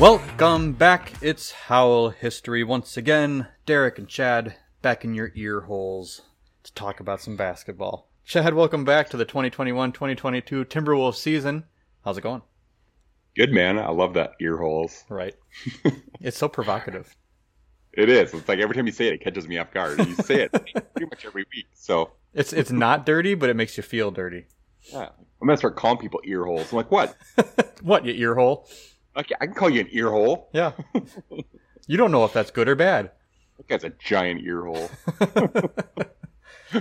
Welcome back. It's Howl History once again. Derek and Chad back in your ear holes to talk about some basketball. Chad, welcome back to the 2021-2022 Timberwolves season. How's it going? Good man. I love that ear holes. Right. it's so provocative. It is. It's like every time you say it, it catches me off guard. You say it pretty much every week. So It's it's not dirty, but it makes you feel dirty. yeah, I'm gonna start calling people ear holes. I'm like, what? What, you ear hole? Okay, I can call you an ear hole. Yeah. you don't know if that's good or bad. That guy's a giant ear hole.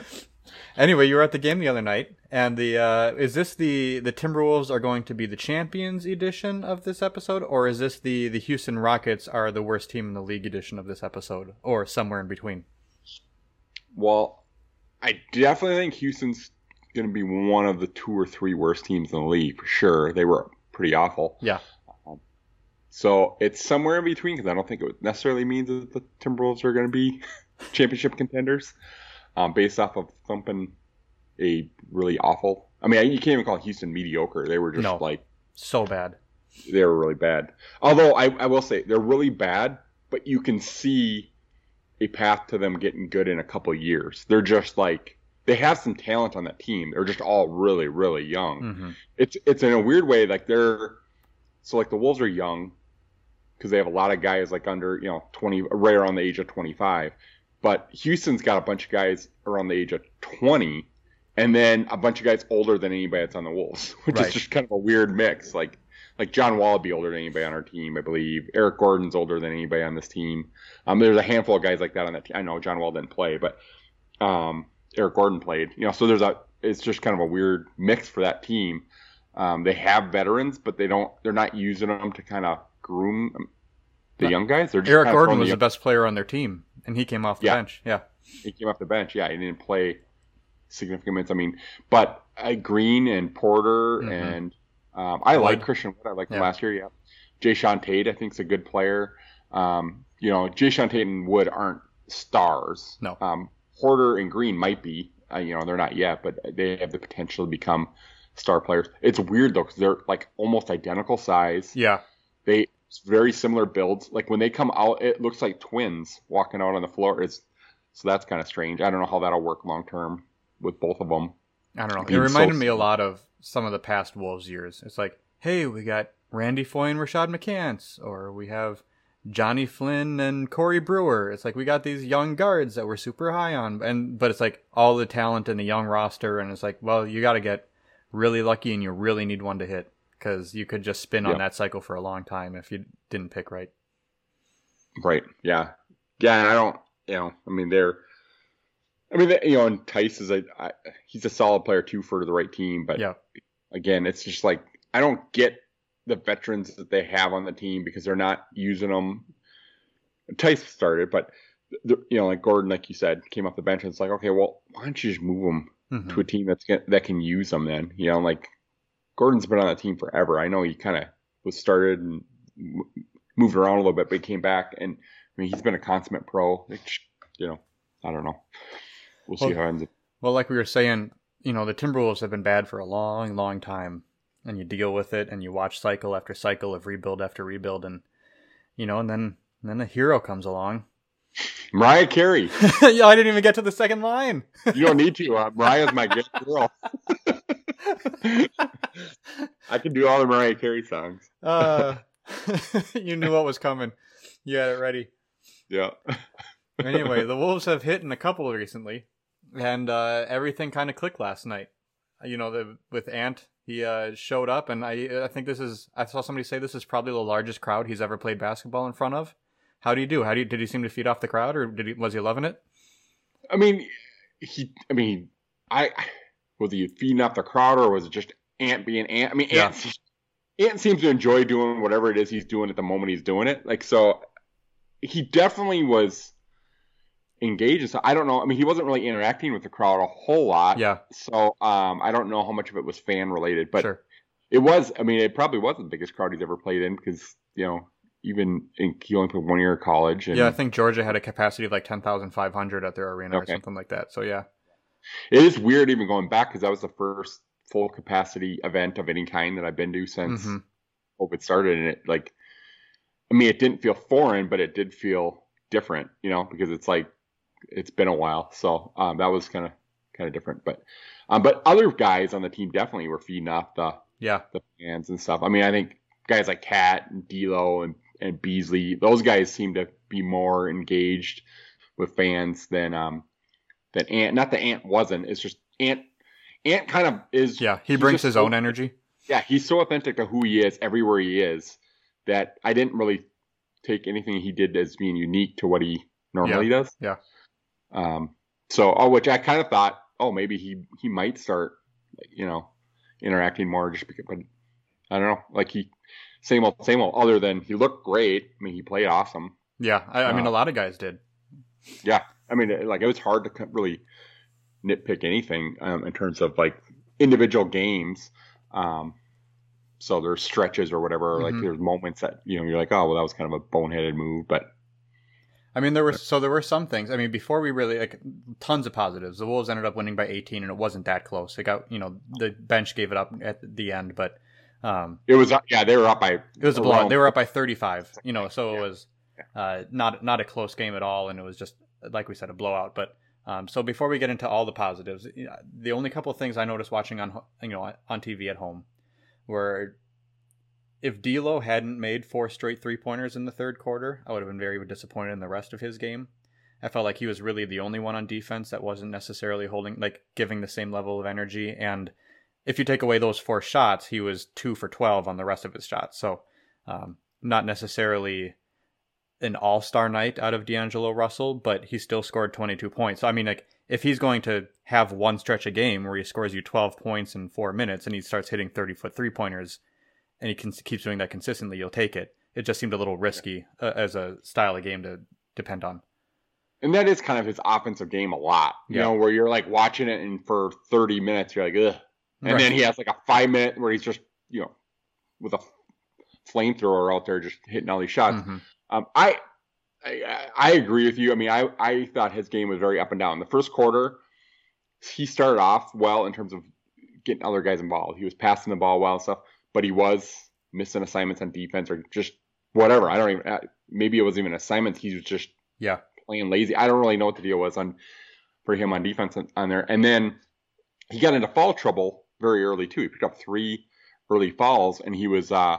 Anyway, you were at the game the other night, and the uh, is this the the Timberwolves are going to be the champions edition of this episode, or is this the the Houston Rockets are the worst team in the league edition of this episode, or somewhere in between? Well, I definitely think Houston's gonna be one of the two or three worst teams in the league for sure. They were pretty awful. Yeah, So it's somewhere in between because I don't think it necessarily means that the Timberwolves are going to be championship contenders um, based off of thumping a really awful. I mean, you can't even call Houston mediocre. They were just No. like, so bad. they were really bad. Although I, I will say they're really bad, but you can see a path to them getting good in a couple of years. They're just like, they have some talent on that team. They're just all really, really young hmm it's it's in a weird way like they're so like the wolves are young because they have a lot of guys like under you know 20 right around the age of 25 but houston's got a bunch of guys around the age of 20 and then a bunch of guys older than anybody that's on the wolves which Right. is just kind of a weird mix like like john wall would be older than anybody on our team i believe eric gordon's older than anybody on this team um, there's a handful of guys like that on that team i know john wall didn't play but um, Eric Gordon played. You know, so there's a it's just kind of a weird mix for that team. Um, they have veterans, but they don't. They're not using them to kind of groom the No. young guys. They're just Eric Gordon was the the best player on their team, and he came off the Yeah. bench. Yeah, he came off the bench. Yeah, he didn't play significant minutes. I mean, but uh, Green and Porter Mhm. and um, I like Christian Wood. I liked him last year. Yeah, Jae'Sean Tate I think is a good player. Um, you know, Jae'Sean Tate and Wood aren't stars. No. Um, Porter and Green might be. Uh, you know, they're not yet, but they have the potential to become star players. It's weird though because they're like almost identical size. yeah. They very similar builds. Like when they come out, it looks like twins walking out on the floor. It's so that's kind of strange. I don't know how that'll work long term with both of them. I don't know. It reminded so me a lot of some of the past Wolves years. It's like, hey, we got Randy Foye and Rashad McCants, or we have Jonny Flynn and Corey Brewer. It's like we got these young guards that we're super high on, and but it's like all the talent in the young roster, and it's like, well, you got to get really lucky, and you really need one to hit because you could just spin on that cycle for a long time if you didn't pick right. Right. Yeah. Yeah. And I don't. You know. I mean, they're. I mean, you know, and Theis is a. I, he's a solid player too for the right team, but Yeah. again, it's just like I don't get the veterans that they have on the team because they're not using them. Theis started, but the, you know, like Gordon, like you said, came off the bench and it's like, okay, well, why don't you just move them Mhm. to a team that's that can use them then? You know, like Gordon's been on the team forever. I know he kind of was started and moved around a little bit, but he came back and I mean, he's been a consummate pro. Like, You know, I don't know. We'll see how it ends up. Well, like we were saying, you know, the Timberwolves have been bad for a long, long time, and you deal with it, and you watch cycle after cycle of rebuild after rebuild, and you know, and then and then a hero comes along. Mariah Carey. yeah, I didn't even get to the second line. You don't need to. Uh, Mariah's my good girl. I can do all the Mariah Carey songs. uh, you knew what was coming. You had it ready. Yeah. Anyway, the Wolves have hit in a couple recently, and uh, everything kind of clicked last night. You know, the, with Ant, he uh, showed up, and I I think this is I saw somebody say this is probably the largest crowd he's ever played basketball in front of. How do you do? How do you did he seem to feed off the crowd, or did he was he loving it? I mean, he. I mean, I was he feeding off the crowd or was it just Ant being Ant? I mean, Yeah. Ant. Ant seems to enjoy doing whatever it is he's doing at the moment he's doing it. Like so, he definitely was engaged. So I don't know. I mean, he wasn't really interacting with the crowd a whole lot. Yeah, So um, I don't know how much of it was fan related, but sure. It was. I mean, it probably wasn't the biggest crowd he's ever played in because you know even in, he only played one year of college. And Yeah, I think Georgia had a capacity of like ten thousand five hundred at their arena or something like that. So yeah, it is weird even going back because that was the first full capacity event of any kind that I've been to since Mhm. COVID started, and it like I mean, it didn't feel foreign, but it did feel different, you know, because it's like it's been a while. So um, that was kind of kind of different. But um, but other guys on the team definitely were feeding off the yeah the fans and stuff. I mean, I think guys like Cat and D'Lo and and Beasley, those guys seem to be more engaged with fans than um than Ant. Not that Ant wasn't. It's just Ant. Ant kind of is. Yeah, he brings his so, own energy. Yeah, he's so authentic to who he is everywhere he is that I didn't really take anything he did as being unique to what he normally yeah. does. Yeah. Um. So, oh, which I kind of thought, oh, maybe he he might start, you know, interacting more just because, but I don't know, like he same old same old. Other than he looked great. I mean, he played awesome. Yeah, I, I mean, uh, a lot of guys did. Yeah, I mean, like it was hard to really nitpick anything um, in terms of like individual games. Um, so there's stretches or whatever. Mm-hmm. Like there's moments that you know you're like, oh, well, that was kind of a boneheaded move, but. I mean, there were so there were some things. I mean, before we really like tons of positives. The Wolves ended up winning by 18, and it wasn't that close. They got you know the bench gave it up at the end, but um, it was yeah they were up by it was a blowout. They were up by 35. You know, so it was uh, not not a close game at all, and it was just like we said a blowout. But um, so before we get into all the positives, the only couple of things I noticed watching on you know on TV at home were if D'Lo hadn't made four straight three pointers in the third quarter, I would have been very disappointed in the rest of his game. I felt like he was really the only one on defense that wasn't necessarily holding like giving the same level of energy and if you take away those four shots, he was two for 12 on the rest of his shots. So, um, not necessarily an all star night out of D'Angelo Russell, but he still scored 22 points. So, I mean, like, if he's going to have one stretch a game where he scores you 12 points in four minutes and he starts hitting 30 foot three pointers and he can, keeps doing that consistently, you'll take it. It just seemed a little risky uh, as a style of game to depend on. And that is kind of his offensive game a lot, you yeah. know, where you're like watching it and for 30 minutes, you're like, ugh, and right. then he has like a five minute where he's just you know with a flamethrower out there just hitting all these shots. Mm-hmm. Um, I, I I agree with you. I mean, I I thought his game was very up and down. The first quarter, he started off well in terms of getting other guys involved. He was passing the ball well and stuff, but he was missing assignments on defense or just whatever. I don't even. Uh, maybe it wasn't even assignments. He was just yeah playing lazy. I don't really know what the deal was on for him on defense on, on there. And then he got into foul trouble very early too. He picked up three early fouls, and he was uh,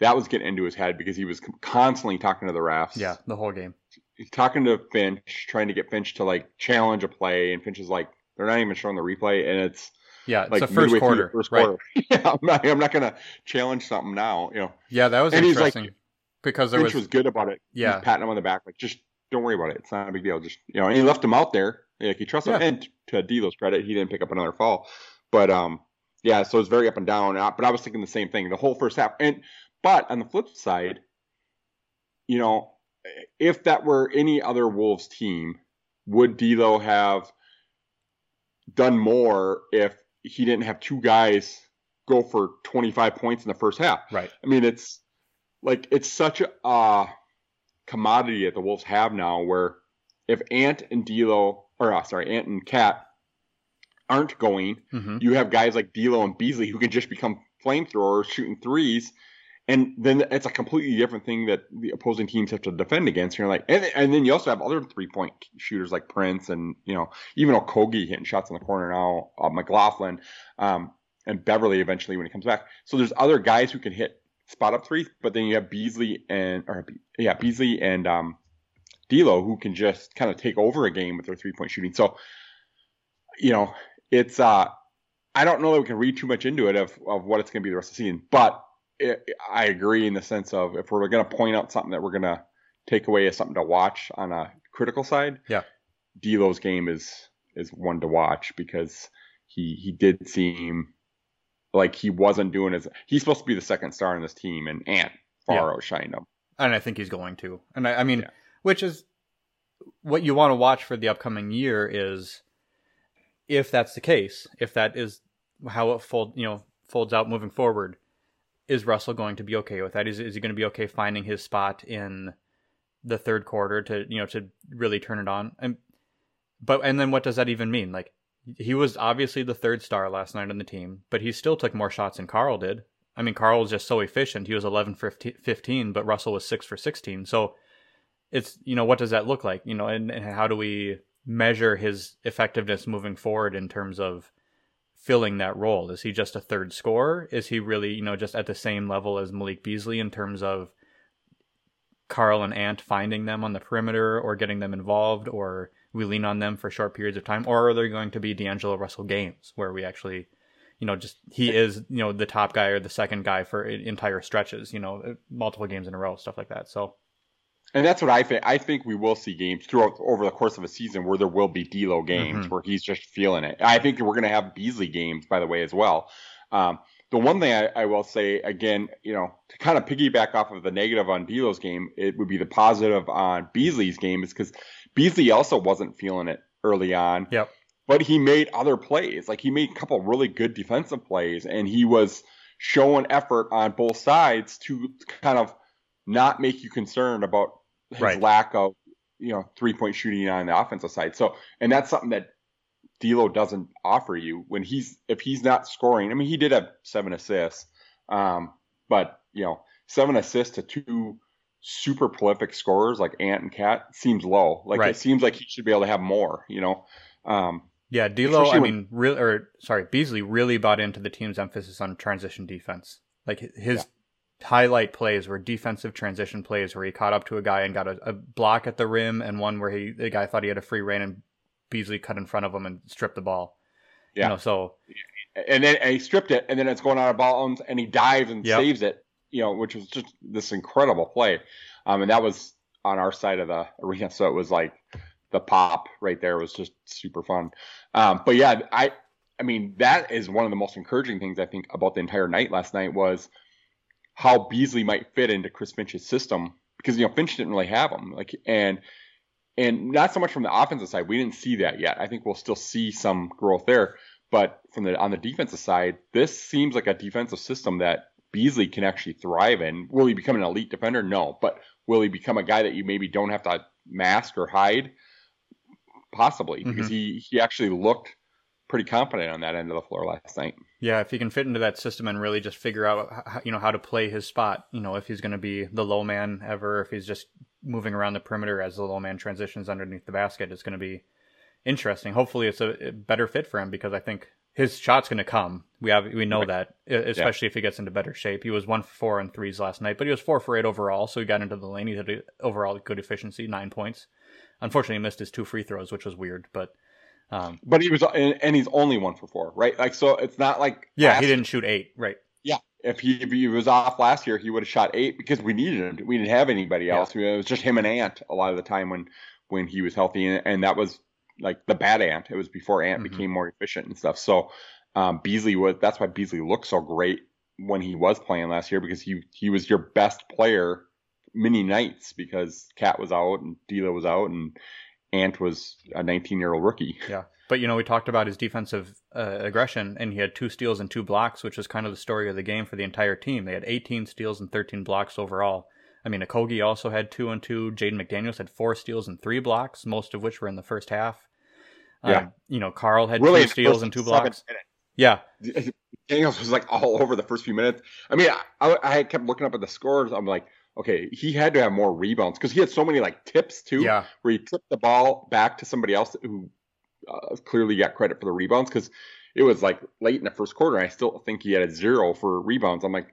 that was getting into his head because he was constantly talking to the refs. Yeah, the whole game. He's talking to Finch, trying to get Finch to like challenge a play, and Finch is like, they're not even showing the replay, and it's yeah, it's like the first quarter. First right. quarter. yeah, I'm not, I'm not gonna challenge something now, you know. Yeah, that was and interesting he's like, because there Finch was, was good about it. Yeah, he's patting him on the back, like just don't worry about it. It's not a big deal. Just you know, and he left him out there. Like he trusted yeah. him. And to D'Lo's credit, he didn't pick up another fall. But um, yeah, so it's very up and down. Uh, but I was thinking the same thing the whole first half. And but on the flip side, you know, if that were any other Wolves team, would D'Lo have done more if he didn't have two guys go for 25 points in the first half? Right. I mean, it's like it's such a commodity that the Wolves have now, where if Ant and D'Lo, or uh, sorry, Ant and Cat aren't going, mm-hmm. you have guys like D'Lo and Beasley who can just become flamethrowers shooting threes, and then it's a completely different thing that the opposing teams have to defend against. You're like, and, and then you also have other three point shooters like Prince and you know even Okogie hitting shots in the corner now, uh, McLaughlin, um, and Beverley eventually when he comes back. So there's other guys who can hit spot up threes, but then you have Beasley and or yeah Beasley and um, D'Lo who can just kind of take over a game with their three point shooting. So you know it's uh, I don't know that we can read too much into it of, of what it's going to be the rest of the season, but it, I agree in the sense of if we're going to point out something that we're going to take away as something to watch on a critical side, yeah, D'Lo's game is is one to watch because he he did seem like he wasn't doing as he's supposed to be the second star on this team, and Ant far yeah. outshined him, and I think he's going to, and I, I mean, yeah. which is what you want to watch for the upcoming year is if that's the case, if that is how it fold, you know, folds out moving forward, is Russell going to be okay with that? Is is he going to be okay finding his spot in the third quarter to you know to really turn it on? And but and then what does that even mean? Like he was obviously the third star last night on the team, but he still took more shots than Karl did. I mean, Karl was just so efficient. He was 11 for 15, but Russell was 6 for 16. So it's, you know, what does that look like? You know, and, and how do we measure his effectiveness moving forward in terms of filling that role? Is he just a third scorer? Is he really, you know, just at the same level as Malik Beasley in terms of Karl and Ant finding them on the perimeter or getting them involved or we lean on them for short periods of time? Or are they going to be D'Angelo Russell games where we actually you know, just he is, you know, the top guy or the second guy for entire stretches, you know, multiple games in a row, stuff like that. So, and that's what I think. I think we will see games throughout over the course of a season where there will be D'Lo games mm-hmm. where he's just feeling it. I think we're going to have Beasley games, by the way, as well. Um, the one thing I, I, will say again, you know, to kind of piggyback off of the negative on D'Lo's game, it would be the positive on Beasley's game is because Beasley also wasn't feeling it early on. Yep but he made other plays. Like he made a couple really good defensive plays, and he was showing effort on both sides to kind of not make you concerned about his right. lack of you know three point shooting on the offensive side. So, and that's something that D'Lo doesn't offer you when he's if he's not scoring. I mean, he did have seven assists, um, but you know, seven assists to two super prolific scorers like Ant and Cat seems low. Like right. it seems like he should be able to have more. You know. Um, yeah, D'Lo. I mean, real or sorry, Beasley really bought into the team's emphasis on transition defense. Like his yeah. Highlight plays were defensive transition plays where he caught up to a guy and got a, a, block at the rim, and one where he the guy thought he had a free reign and Beasley cut in front of him and stripped the ball. Yeah. You know, so and then and he stripped it, and then it's going out of bounds, and he dives and yep. saves it. You know, which was just this incredible play. Um, and that was on our side of the arena, so it was like the pop right there was just super fun. Um, but yeah, I I mean that is one of the most encouraging things I think about the entire night last night was how Beasley might fit into Chris Finch's system because you know Finch didn't really have him like and and not so much from the offensive side we didn't see that yet. I think we'll still see some growth there, but from the on the defensive side, this seems like a defensive system that Beasley can actually thrive in. Will he become an elite defender? No, but will he become a guy that you maybe don't have to mask or hide? possibly mm-hmm. because he he actually looked pretty confident on that end of the floor last night. Yeah, if he can fit into that system and really just figure out how, you know how to play his spot, you know, if he's going to be the low man ever, if he's just moving around the perimeter as the low man transitions underneath the basket, it's going to be interesting. Hopefully, it's a, better fit for him because I think his shot's going to come. We have we know right. that, especially yeah. if he gets into better shape. He was one for four on threes last night, but he was four for eight overall, so he got into the lane. He had overall good efficiency, nine points. Unfortunately, he missed his two free throws, which was weird. But um, but he was, and he's only one for four, right? Like so, it's not like yeah, he didn't shoot eight, right? Yeah, if he, if he was off last year, he would have shot eight because we needed him. We didn't have anybody else. Yeah. It was just him and Ant a lot of the time when when he was healthy, and, and that was like the bad Ant. It was before Ant mm-hmm. became more efficient and stuff. So um, Beasley was that's why Beasley looked so great when he was playing last year because he he was your best player many nights because Cat was out and D'Lo was out and Ant was a 19 year old rookie. Yeah. But you know, we talked about his defensive uh, aggression, and he had two steals and two blocks, which was kind of the story of the game for the entire team. They had 18 steals and 13 blocks overall. I mean, Okogie also had two and two. Jaden McDaniels had four steals and three blocks, most of which were in the first half. Yeah. Um, you know, Karl had really two steals and two blocks. Yeah. Daniels was like all over the first few minutes. I mean, I, I kept looking up at the scores. I'm like, okay, he had to have more rebounds because he had so many like tips too, yeah. where he tipped the ball back to somebody else who uh, clearly got credit for the rebounds because it was like late in the first quarter. I still think he had a zero for rebounds. I'm like,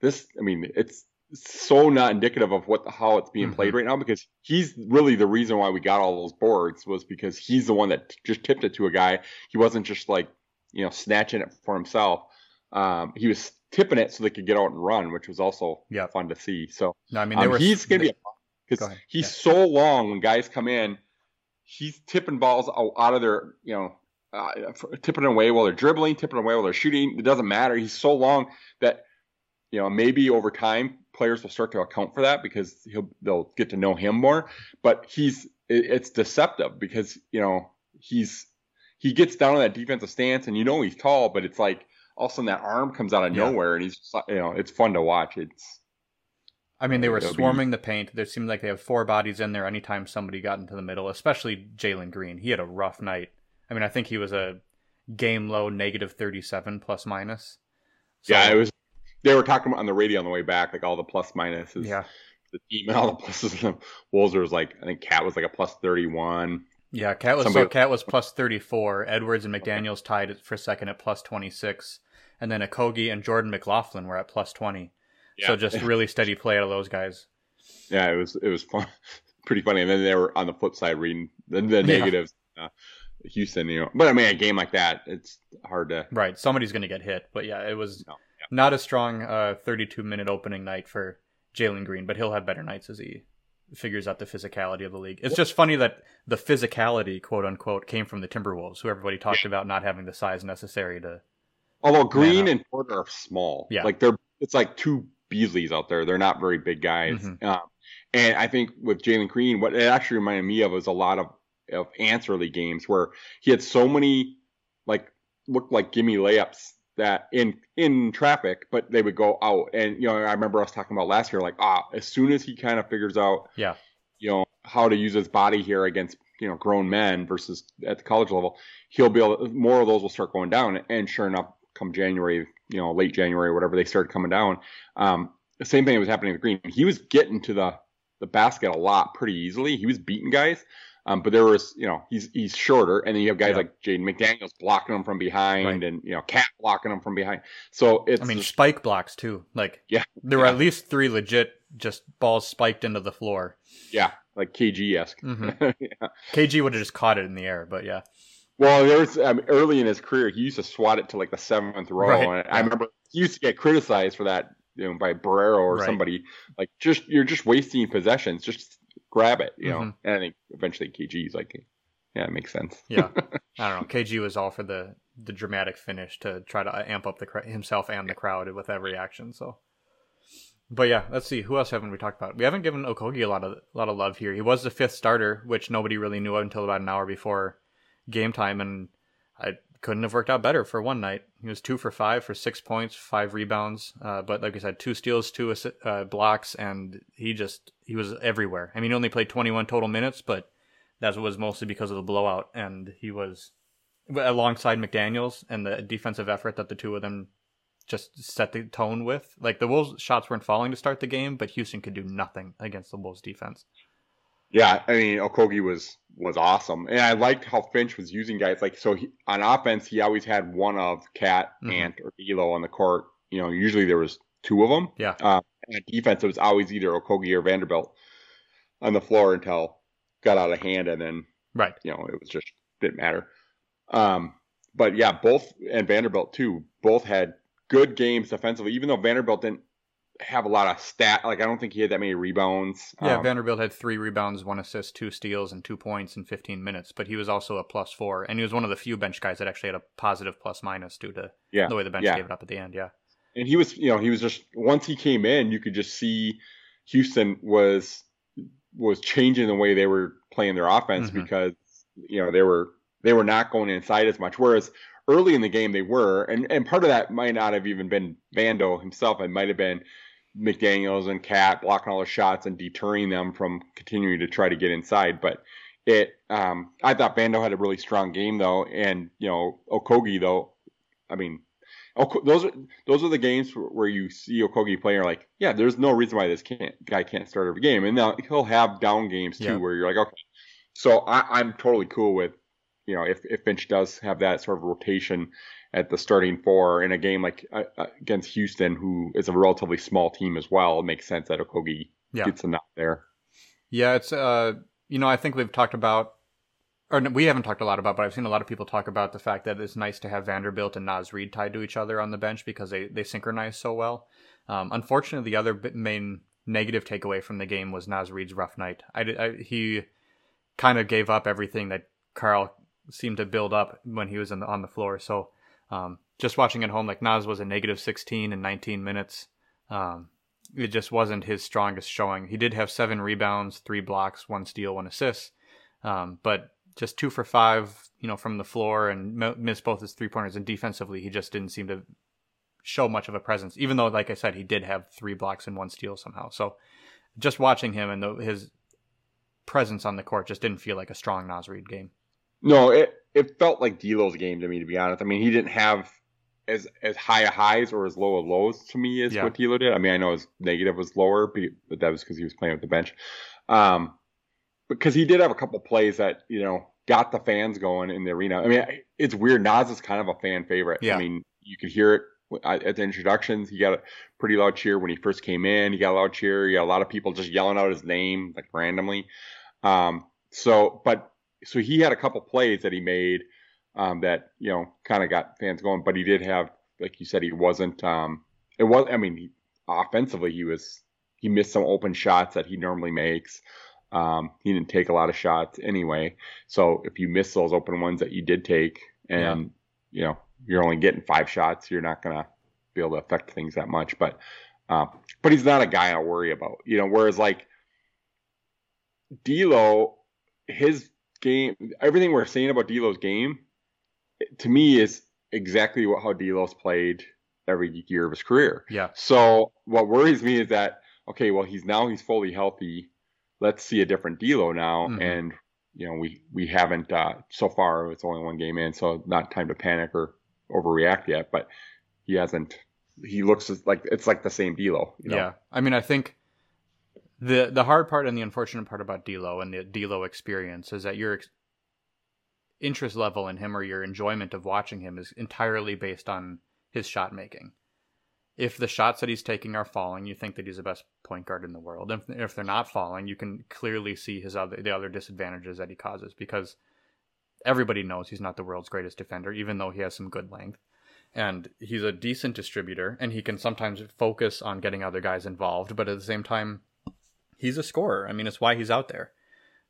this. I mean, it's so not indicative of what the, how it's being mm-hmm. played right now because he's really the reason why we got all those boards was because he's the one that t- just tipped it to a guy. He wasn't just like you know snatching it for himself. Um, he was tipping it so they could get out and run, which was also yeah. fun to see. So no, I mean, um, were, he's gonna be because he's yeah. so long when guys come in. He's tipping balls out of their, you know, uh, tipping away while they're dribbling, tipping away while they're shooting. It doesn't matter. He's so long that you know maybe over time players will start to account for that because he'll they'll get to know him more. But he's it, it's deceptive because you know he's he gets down in that defensive stance and you know he's tall, but it's like all of a sudden that arm comes out of yeah. nowhere, and he's just, you know it's fun to watch. It's I mean, they were swarming the paint. There seemed like they have four bodies in there anytime somebody got into the middle, especially Jalen Green. He had a rough night. I mean, I think he was a game low negative 37 plus minus. So, yeah, it was they were talking about on the radio on the way back, like all the plus minuses. Yeah. The team and all the pluses. And the Wolves was like, I think Cat was like a plus 31. Yeah, Cat was Somebody- so Cat was plus thirty four. Edwards and McDaniels tied for second at plus twenty six, and then Okogie and Jordan McLaughlin were at plus twenty. So just really steady play out of those guys. yeah, it was it was fun, pretty funny. And then they were on the flip side reading the, the Yeah. negatives. Uh, Houston, you know, but I mean, a game like that, it's hard to. Right, somebody's going to get hit, but yeah, it was No, not a strong uh, thirty two minute opening night for Jalen Green, but he'll have better nights as he figures out the physicality of the league. It's just funny that the physicality, quote unquote, came from the Timberwolves, who everybody talked about not having the size necessary to. Although Green and Porter are small, Yeah. like they're it's like two Beasleys out there. They're not very big guys. Mhm. Um, and I think with Jalen Green, what it actually reminded me of was a lot of of Answerly games where he had so many like looked like gimme layups that in in traffic, but they would go out. And you know, I remember us talking about last year, like ah, as soon as he kind of figures out, Yeah. you know, how to use his body here against you know grown men versus at the college level, he'll be able. More of those will start going down. And sure enough, come January, you know, late January, whatever, they started coming down. Um, the same thing was happening with Green. He was getting to the the basket a lot pretty easily. He was beating guys. Um, but there was, you know, he's he's shorter, and then you have guys Yeah. like Jaden McDaniels blocking him from behind, Right. and you know, Cat blocking him from behind. So it's I mean, spike blocks too. Like, Yeah. there were Yeah. at least three legit just balls spiked into the floor. yeah, like KG esque. Mhm. yeah. KG would have just caught it in the air, but yeah, Well, there was um, early in his career, he used to swat it to like the seventh row, Right, and. I remember he used to get criticized for that, you know, by Barrero or Right. somebody. Like, just you're just wasting possessions. Just grab it, you know. Mhm. And I think eventually KG's like, yeah, it makes sense. yeah. I don't know. KG was all for the the dramatic finish to try to amp up the himself and the crowd with every action. So, but yeah, let's see who else haven't we talked about. We haven't given Okogie a lot of a lot of love here. He was the fifth starter, which nobody really knew until about an hour before game time, and I couldn't have worked out better for one night. He was two for five for six points, five rebounds, uh, but like I said, two steals, two uh, blocks, and he just he was everywhere. I mean, he only played 21 total minutes, but that was mostly because of the blowout, and he was alongside McDaniels and the defensive effort that the two of them just set the tone with. Like the Wolves' shots weren't falling to start the game, but Houston could do nothing against the Wolves' defense. Yeah, I mean, Okogie was was awesome, and I liked how Finch was using guys like so. He, on offense, he always had one of Cat, Mhm. Ant, or Elo on the court. You know, usually there was two of them. Yeah. Uh, and on defense, it was always either Okogie or Vanderbilt on the floor until got out of hand, and then Right. you know it was just didn't matter. Um, but yeah, both and Vanderbilt too, both had good games defensively. Even though Vanderbilt didn't have a lot of stat, like I don't think he had that many rebounds. Yeah, Um, Vanderbilt had three rebounds, one assist, two steals, and two points in 15 minutes, but he was also a plus four, and he was one of the few bench guys that actually had a positive plus minus due to yeah, the way the bench yeah. gave it up at the end. Yeah. and he was you know he was just once he came in you could just see Houston was was changing the way they were playing their offense Mhm. because you know they were they were not going inside as much whereas early in the game they were and and part of that might not have even been Vando himself it might have been McDaniels and Cat blocking all the shots and deterring them from continuing to try to get inside but it um I thought Vando had a really strong game though and you know Okogie though I mean Oko- those are those are the games where you see Okogie play. You're like, yeah, there's no reason why this can't guy can't start every game, and now he'll have down games too, Yeah. where you're like, okay. So I, I'm totally cool with, you know, if if Finch does have that sort of rotation at the starting four in a game like uh, uh, against Houston, who is a relatively small team as well, it makes sense that Okogie Yeah. gets a nod there. Yeah, it's uh, you know, I think we've talked about, or we haven't talked a lot about, but I've seen a lot of people talk about the fact that it's nice to have Vanderbilt and Naz Reid tied to each other on the bench because they they synchronize so well. Um, unfortunately, the other main negative takeaway from the game was Naz Reid's rough night. I, I he kind of gave up everything that Karl seemed to build up when he was in the, on the floor. So um, just watching at home, like Naz was a negative 16 in 19 minutes. Um, it just wasn't his strongest showing. He did have seven rebounds, three blocks, one steal, one assist, um, but just two for five, you know, from the floor and m- missed both his three pointers. And defensively, he just didn't seem to show much of a presence. Even though, like I said, he did have three blocks and one steal somehow. So just watching him and the, his presence on the court just didn't feel like a strong Naz Reid game. No, it it felt like D'Lo's game to me, to be honest. I mean, he didn't have as as high a highs or as low a lows to me as Yeah. what D'Lo did. I mean, I know his negative was lower, but that was because he was playing with the bench. Um, because he did have a couple plays that you know got the fans going in the arena. I mean, it's weird. Naz is kind of a fan favorite. Yeah. I mean, you could hear it at the introductions. He got a pretty loud cheer when he first came in. He got a loud cheer. He got a lot of people just yelling out his name like randomly. Um, so, but so he had a couple plays that he made um, that you know kind of got fans going. But he did have, like you said, he wasn't. Um, it was. I mean, he, offensively, he was. He missed some open shots that he normally makes. Um, he didn't take a lot of shots anyway. So if you miss those open ones that you did take, and you know you're only getting five shots, you're not gonna be able to affect things that much. But um, but he's not a guy I worry about. You know, whereas like D'Lo, his game, everything we're saying about D'Lo's game, to me is exactly what how D'Lo's played every year of his career. Yeah. So what worries me is that okay, well he's now he's fully healthy. Let's see a different D'Lo now, Mhm. and you know we we haven't uh, so far. It's only one game in, so not time to panic or overreact yet. But he hasn't. He looks like it's like the same D'Lo. You know? Yeah, I mean, I think the the hard part and the unfortunate part about D'Lo and the D'Lo experience is that your ex- interest level in him or your enjoyment of watching him is entirely based on his shot making. If the shots that he's taking are falling, you think that he's the best point guard in the world. If, if they're not falling, you can clearly see his other the other disadvantages that he causes because everybody knows he's not the world's greatest defender, even though he has some good length and he's a decent distributor and he can sometimes focus on getting other guys involved but at the same time he's a scorer i mean it's why he's out there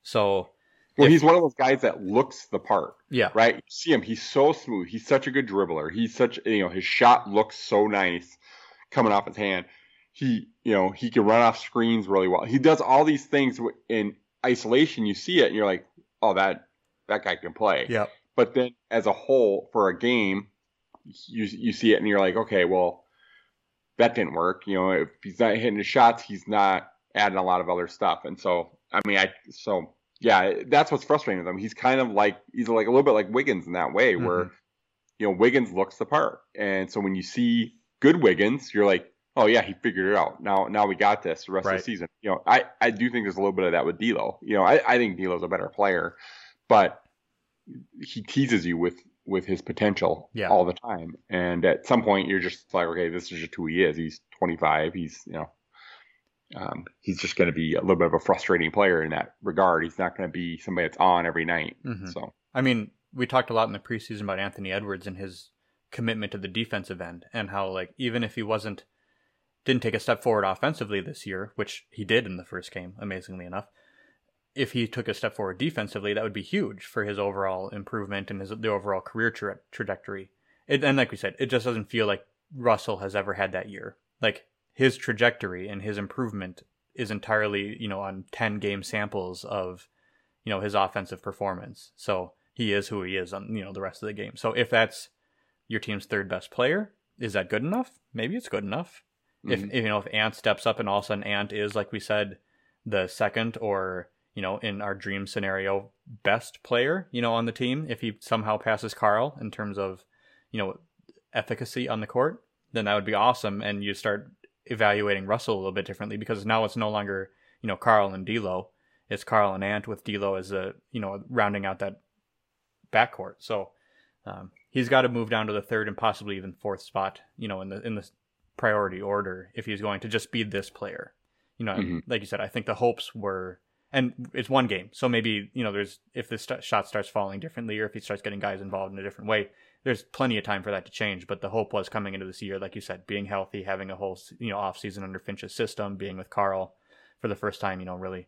so Well, If- he's one of those guys that looks the part, yeah right? You see him; he's so smooth. He's such a good dribbler. He's such, you know, his shot looks so nice coming off his hand. He, you know, he can run off screens really well. He does all these things in isolation. You see it, and you're like, oh, that that guy can play. yeah But then, as a whole, for a game, you you see it, and you're like, okay, well, that didn't work. You know, if he's not hitting his shots, he's not adding a lot of other stuff. And so, I mean, I so yeah, that's what's frustrating with him. He's kind of like he's like a little bit like Wiggins in that way, mm-hmm. where you know Wiggins looks the part, and so when you see good Wiggins, you're like, oh yeah, he figured it out. Now now we got this the rest of the season. You know, I I do think there's a little bit of that with D'Lo. You know, I I think D'Lo's a better player, but he teases you with with his potential Yeah. all the time, and at some point you're just like, okay, this is just who he is. He's 25. He's you know. Um, he's just going to be a little bit of a frustrating player in that regard. He's not going to be somebody that's on every night. Mhm. So i mean we talked a lot in the preseason about anthony edwards and his commitment to the defensive end and how like even if he wasn't didn't take a step forward offensively this year which he did in the first game amazingly enough if he took a step forward defensively, that would be huge for his overall improvement and his the overall career tra- trajectory. It, and like we said, it just doesn't feel like Russell has ever had that year. Like his trajectory and his improvement is entirely, you know, on ten game samples of, you know, his offensive performance. So he is who he is on, you know, the rest of the game. So if that's your team's third best player, is that good enough? Maybe it's good enough. If, Mhm. if you know if Ant steps up and all of a sudden Ant is like we said the second or you know in our dream scenario best player you know on the team if he somehow passes Karl in terms of you know efficacy on the court then that would be awesome and you start evaluating Russell a little bit differently because now it's no longer you know Karl and D'Lo it's Karl and Ant with D'Lo as a you know rounding out that backcourt so um, he's got to move down to the third and possibly even fourth spot you know in the in the priority order if he's going to just be this player. You know, Mhm. like you said, I think the hopes were, and it's one game, so maybe you know, there's if this st- shot starts falling differently, or if he starts getting guys involved in a different way, there's plenty of time for that to change. But the hope was coming into this year, like you said, being healthy, having a whole you know off season under Finch's system, being with Karl for the first time, you know, really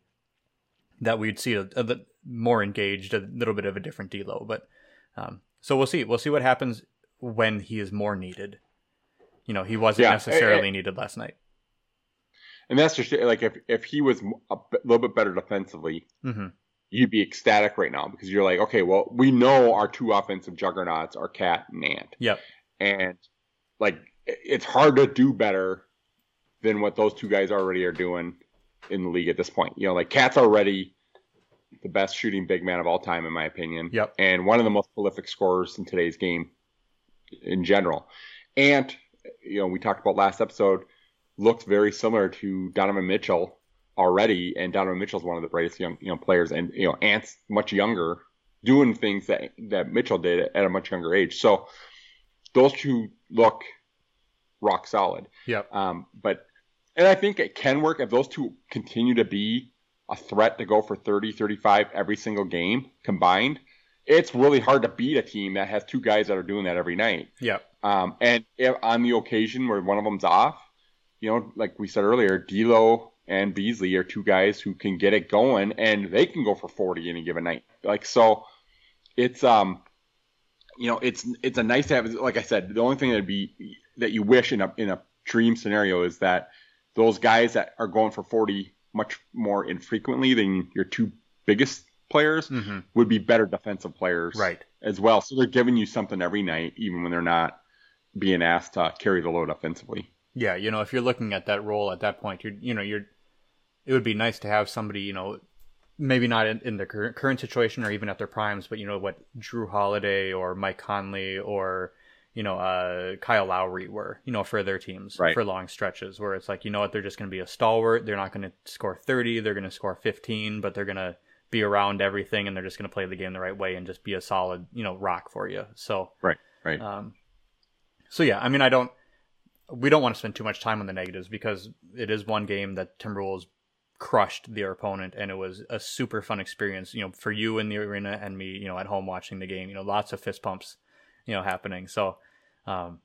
that we'd see a, a more engaged, a little bit of a different D'Lo. But um, so we'll see. We'll see what happens when he is more needed. You know, he wasn't Yeah, necessarily needed last night. And that's just like if if he was a little bit better defensively, hmm you'd be ecstatic right now because you're like, okay, well, we know our two offensive juggernauts are Cat and Ant, Yep. and like it's hard to do better than what those two guys already are doing in the league at this point. You know, like Cat's already the best shooting big man of all time, in my opinion. Yep. And one of the most prolific scorers in today's game in general. Ant, you know, we talked about last episode, looked very similar to Donovan Mitchell already, and Donovan Mitchell's one of the brightest young you know players, and you know Ant's much younger, doing things that that Mitchell did at a much younger age. So those two look rock solid. Yep. Um, but and I think it can work if those two continue to be a threat to go for 30, 35 every single game combined. It's really hard to beat a team that has two guys that are doing that every night. Yep. Um, and if, on the occasion where one of them's off, you know, like we said earlier, D'Lo and Beasley are two guys who can get it going, and they can go for 40 any given night. Like so, it's um, you know, it's it's a nice to have. Like I said, the only thing that'd be that you wish in a in a dream scenario is that those guys that are going for 40 much more infrequently than your two biggest players Mm-hmm. would be better defensive players Right. as well. So they're giving you something every night, even when they're not being asked to carry the load offensively. Yeah, you know, if you're looking at that role at that point, you're, you know, you're, it would be nice to have somebody, you know, maybe not in, in their current, current situation or even at their primes, but you know what Jrue Holiday or Mike Conley or you know uh, Kyle Lowry were, you know, for their teams Right. for long stretches where it's like you know what they're just going to be a stalwart. They're not going to score 30. They're going to score 15, but they're going to be around everything and they're just going to play the game the right way and just be a solid, you know, rock for you. So Right, right. um, so yeah, I mean, I don't. We don't want to spend too much time on the negatives because it is one game that Timberwolves crushed their opponent, and it was a super fun experience. You know, for you in the arena and me, you know, at home watching the game. You know, lots of fist pumps, you know, happening. So, um,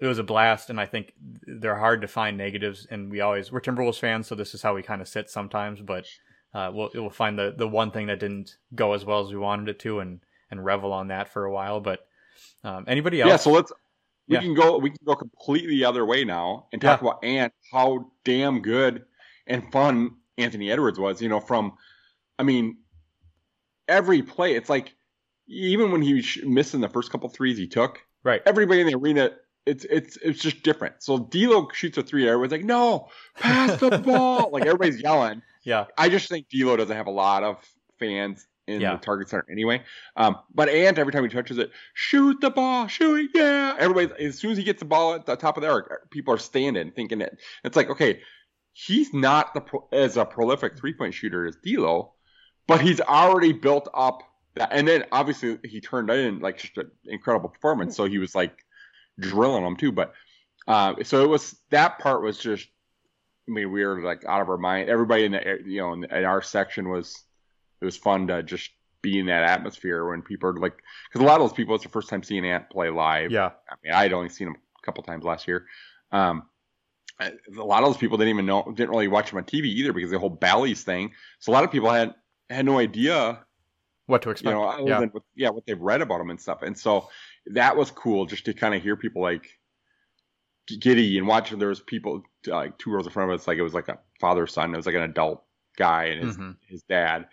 it was a blast, and I think they're hard to find negatives. And we always we're Timberwolves fans, so this is how we kind of sit sometimes. But uh, we'll we'll find the the one thing that didn't go as well as we wanted it to, and and revel on that for a while. But um, anybody else? Yeah, so let's we Yeah. can go we can go completely the other way now and talk about Ant how damn good and fun Anthony Edwards was. You know, from I mean, every play it's like even when he was missing the first couple threes he took, right. everybody in the arena. It's it's it's just different. So D'Lo shoots a three, everyone's like, "No, pass the ball!" like everybody's yelling. Yeah. I just think D'Lo doesn't have a lot of fans in Yeah. the target center anyway. Um, but Ant every time he touches it, shoot the ball, shoot it, yeah. Everybody as soon as he gets the ball at the top of the arc, people are standing thinking it. It's like okay, he's not the pro- as a prolific three point shooter as D'Lo, but he's already built up that. And then obviously he turned in like just an incredible performance, so he was like drilling them too. But uh, so it was that part was just I mean, we were like out of our mind. Everybody in the you know in, in our section was it was fun to just be in that atmosphere when people are like because a lot of those people it's the first time seeing Ant play live. Yeah. I mean, I'd only seen him a couple times last year. Um, a lot of those people didn't even know didn't really watch him on TV either because the whole Bally's thing. So a lot of people had had no idea What to you expect? know, yeah. what, yeah, what they've read about him and stuff. And so that was cool just to kind of hear people like giddy and watch. There was people uh, like two rows in front of us, like it was like a father son. It was like an adult guy and his Mhm. his dad,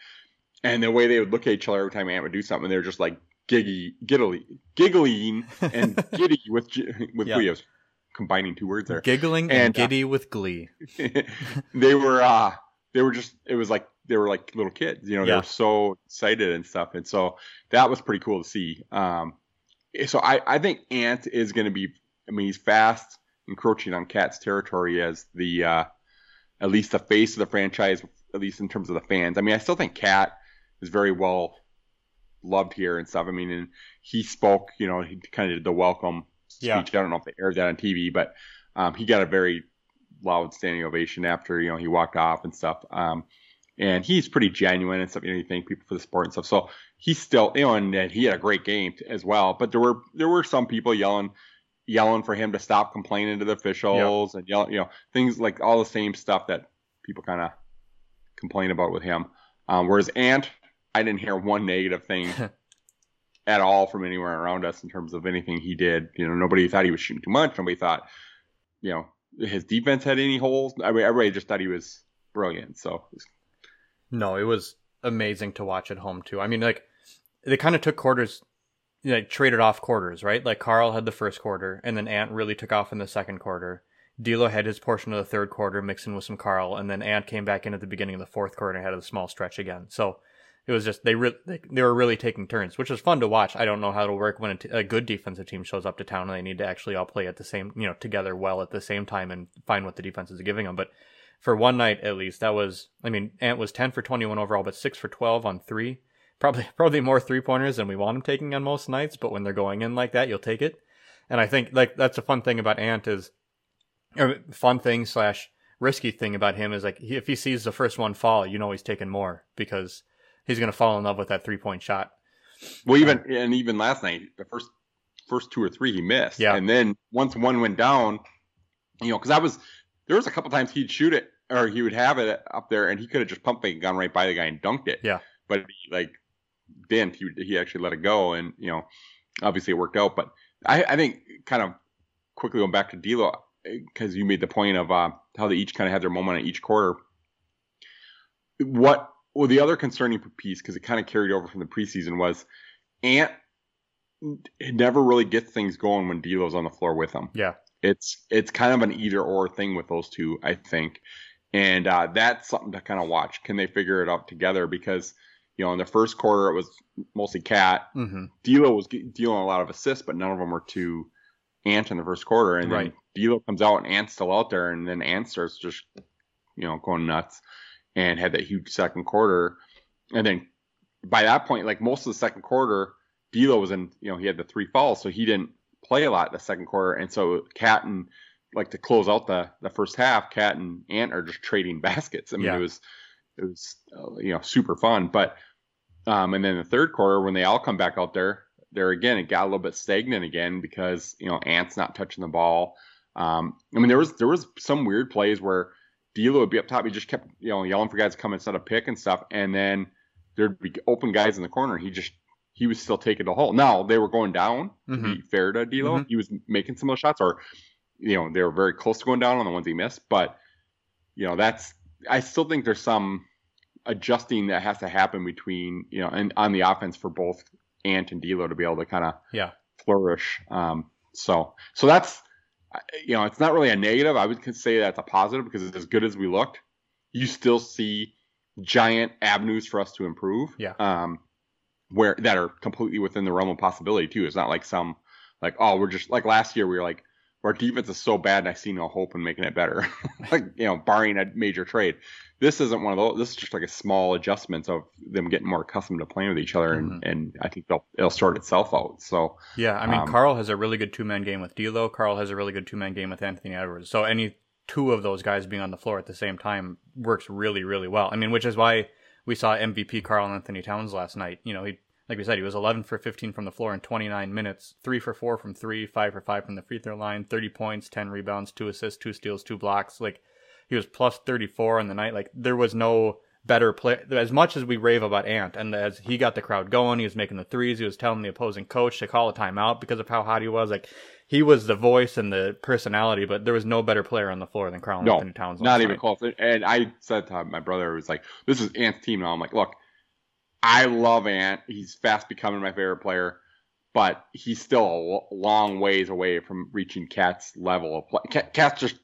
and the way they would look at each other every time Ant would do something, they were just like giggy, giggly, giggling and giddy with with Yeah. Combining two words there. Giggling and, And, uh, giddy with glee. they were uh they were just it was like they were like little kids you know they were so excited and stuff. And so that was pretty cool to see. Um so i i think ant is going to be i mean he's fast encroaching on cat's territory as the uh at least the face of the franchise at least in terms of the fans. I mean i still think cat is very well loved here and stuff. I mean and he spoke you know he kind of did the welcome speech Yeah. i don't know if they aired that on tv but um, he got a very loud standing ovation after you know he walked off and stuff. Um, and he's pretty genuine and stuff. You know, you thank people for the support and stuff. So he's still you know, and, and he had a great game t- as well. But there were there were some people yelling yelling for him to stop complaining to the officials and yell you know things like all the same stuff that people kind of complain about with him. Um, whereas Ant, I didn't hear one negative thing at all from anywhere around us in terms of anything he did. You know, nobody thought he was shooting too much. Nobody thought, you know, his defense had any holes. I mean, everybody just thought he was brilliant. So No, it was amazing to watch at home too. I mean, like they kind of took quarters, you know, traded off quarters, right? Like Karl had the first quarter, and then Ant really took off in the second quarter. D'Lo had his portion of the third quarter, mixing with some Karl, and then Ant came back in at the beginning of the fourth quarter and had a small stretch again. So it was just they really they, they were really taking turns, which was fun to watch. I don't know how it'll work when a, t- a good defensive team shows up to town and they need to actually all play at the same, you know, together well at the same time and find what the defense is giving them. But for one night at least, that was I mean, Ant was 10 for 21 overall, but 6 for 12 on 3. Probably probably more three-pointers than we want him taking on most nights, but when they're going in like that, you'll take it. And I think like that's a fun thing about Ant is or fun thing slash risky thing about him is like he, if he sees the first one fall, you know he's taking more because he's going to fall in love with that three point shot. Well, even and even last night, the first first two or three he missed, Yeah. and then once one went down, you know, because I was there was a couple times he'd shoot it or he would have it up there, and he could have just pumped it, gone right by the guy and dunked it. Yeah. but he, like didn't. He he actually let it go, and you know, obviously it worked out. But I I think kind of quickly going back to D'Lo because you made the point of uh, how they each kind of had their moment in each quarter. What well the other concerning piece because it kind of carried over from the preseason was Ant never really gets things going when D'Lo's on the floor with him. Yeah. It's it's kind of an either or thing with those two, I think, and uh, that's something to kind of watch. Can they figure it out together? Because you know in the first quarter it was mostly Cat. Mm-hmm. D'Lo was dealing a lot of assists, but none of them were to Ant in the first quarter. And Right. then D'Lo comes out and Ant's still out there, and then Ant starts just you know going nuts and had that huge second quarter. And then by that point, like most of the second quarter, D'Lo was in you know he had the three falls, so he didn't play a lot in the second quarter. And so Cat and like to close out the the first half, Cat and Ant are just trading baskets. I mean, Yeah. it was it was uh, you know super fun, but um, and then the third quarter when they all come back out there, there again it got a little bit stagnant again because you know Ant's not touching the ball. Um, I mean there was there was some weird plays where D'Lo would be up top, he just kept you know yelling for guys to come and set a pick and stuff, and then there'd be open guys in the corner. He just he was still taking the hole. Now they were going down to Mm-hmm. be fair to D'Lo. He was making some of those shots, or you know they were very close to going down on the ones he missed. But you know that's I still think there's some adjusting that has to happen between you know and on the offense for both Ant and D'Lo to be able to kind of Yeah. flourish. Um, so so that's you know it's not really a negative. I would say that's a positive because it's as good as we looked, you still see giant avenues for us to improve. Yeah. Um, where that are completely within the realm of possibility too. It's not like some like oh we're just like last year we were like our defense is so bad and I see no hope in making it better. like you know barring a major trade. This isn't one of those. This is just like a small adjustments of them getting more accustomed to playing with each other, and, and I think they'll it'll sort itself out. So Yeah, I mean, Um, Karl has a really good two man game with D'Lo. Karl has a really good two man game with Anthony Edwards. So any two of those guys being on the floor at the same time works really, really well. I mean, which is why we saw MVP Karl Anthony Towns last night. You know, he like we said, he was 11 for 15 from the floor in 29 minutes, three for four from three, five for five from the free throw line, 30 points, 10 rebounds, two assists, two steals, two blocks. Like he was plus 34 on the night. Like there was no better play. As much as we rave about Ant, and as he got the crowd going, he was making the threes. He was telling the opposing coach to call a timeout because of how hot he was. Like he was the voice and the personality, but there was no better player on the floor than Karl No, Anthony Towns. not even night. close. And I said to my brother, it was like, this is Ant's team now. I'm like, look, I love Ant. He's fast becoming my favorite player, but he's still a long ways away from reaching Cat's level of play. Cat, Cat's just,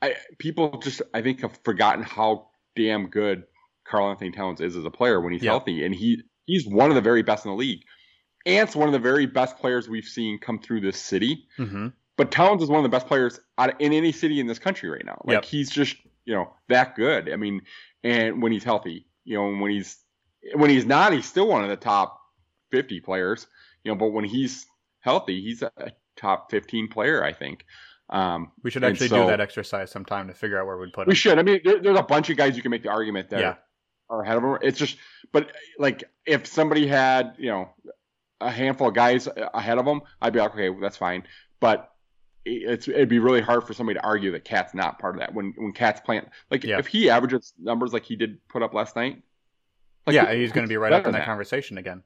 I, people just, I think, have forgotten how damn good Karl Anthony Towns is as a player when he's Yeah. healthy. And he he's one of the very best in the league. Ant's one of the very best players we've seen come through this city. hmm But Towns is one of the best players in any city in this country right now. Like Yep. he's just you know that good. I mean, and when he's healthy, you know, and when he's when he's not, he's still one of the top 50 players. You know, but when he's healthy, he's a top 15 player, I think. Um, We should actually so- do that exercise sometime to figure out where we'd put him. we should. I mean, there, there's a bunch of guys you can make the argument that Yeah. are ahead of him. It's just, but like if somebody had, you know, a handful of guys ahead of them, I'd be like, okay, well, that's fine. But it's it'd be really hard for somebody to argue that Cat's not part of that when when Cat's playing. Like Yeah. if he averages numbers like he did put up last night, like, yeah, he's going to be right up in than that conversation again.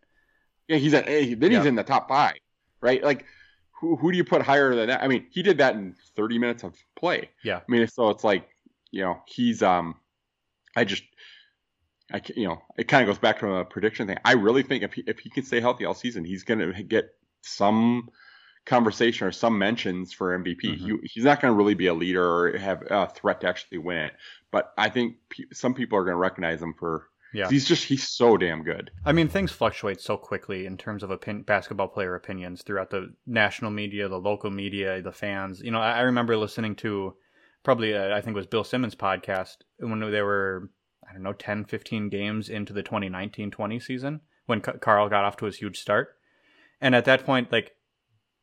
Yeah, he's at eh, then he's Yeah. in the top five, right? Like. Who, who do you put higher than that? I mean, he did that in 30 minutes of play. Yeah. I mean, so it's like, you know, he's um, I just, I you know, it kind of goes back to a prediction thing. I really think if he if he can stay healthy all season, he's going to get some conversation or some mentions for MVP. Mhm. He, he's not going to really be a leader or have a threat to actually win it, but I think pe- some people are going to recognize him for Yeah. He's just he's so damn good. I mean, things fluctuate so quickly in terms of opin- basketball player opinions throughout the national media, the local media, the fans. You know, I, I remember listening to probably, uh, I think it was Bill Simmons' podcast when they were, I don't know, 10, 15 games into the 2019 20 season when C- Karl got off to his huge start. And at that point, like,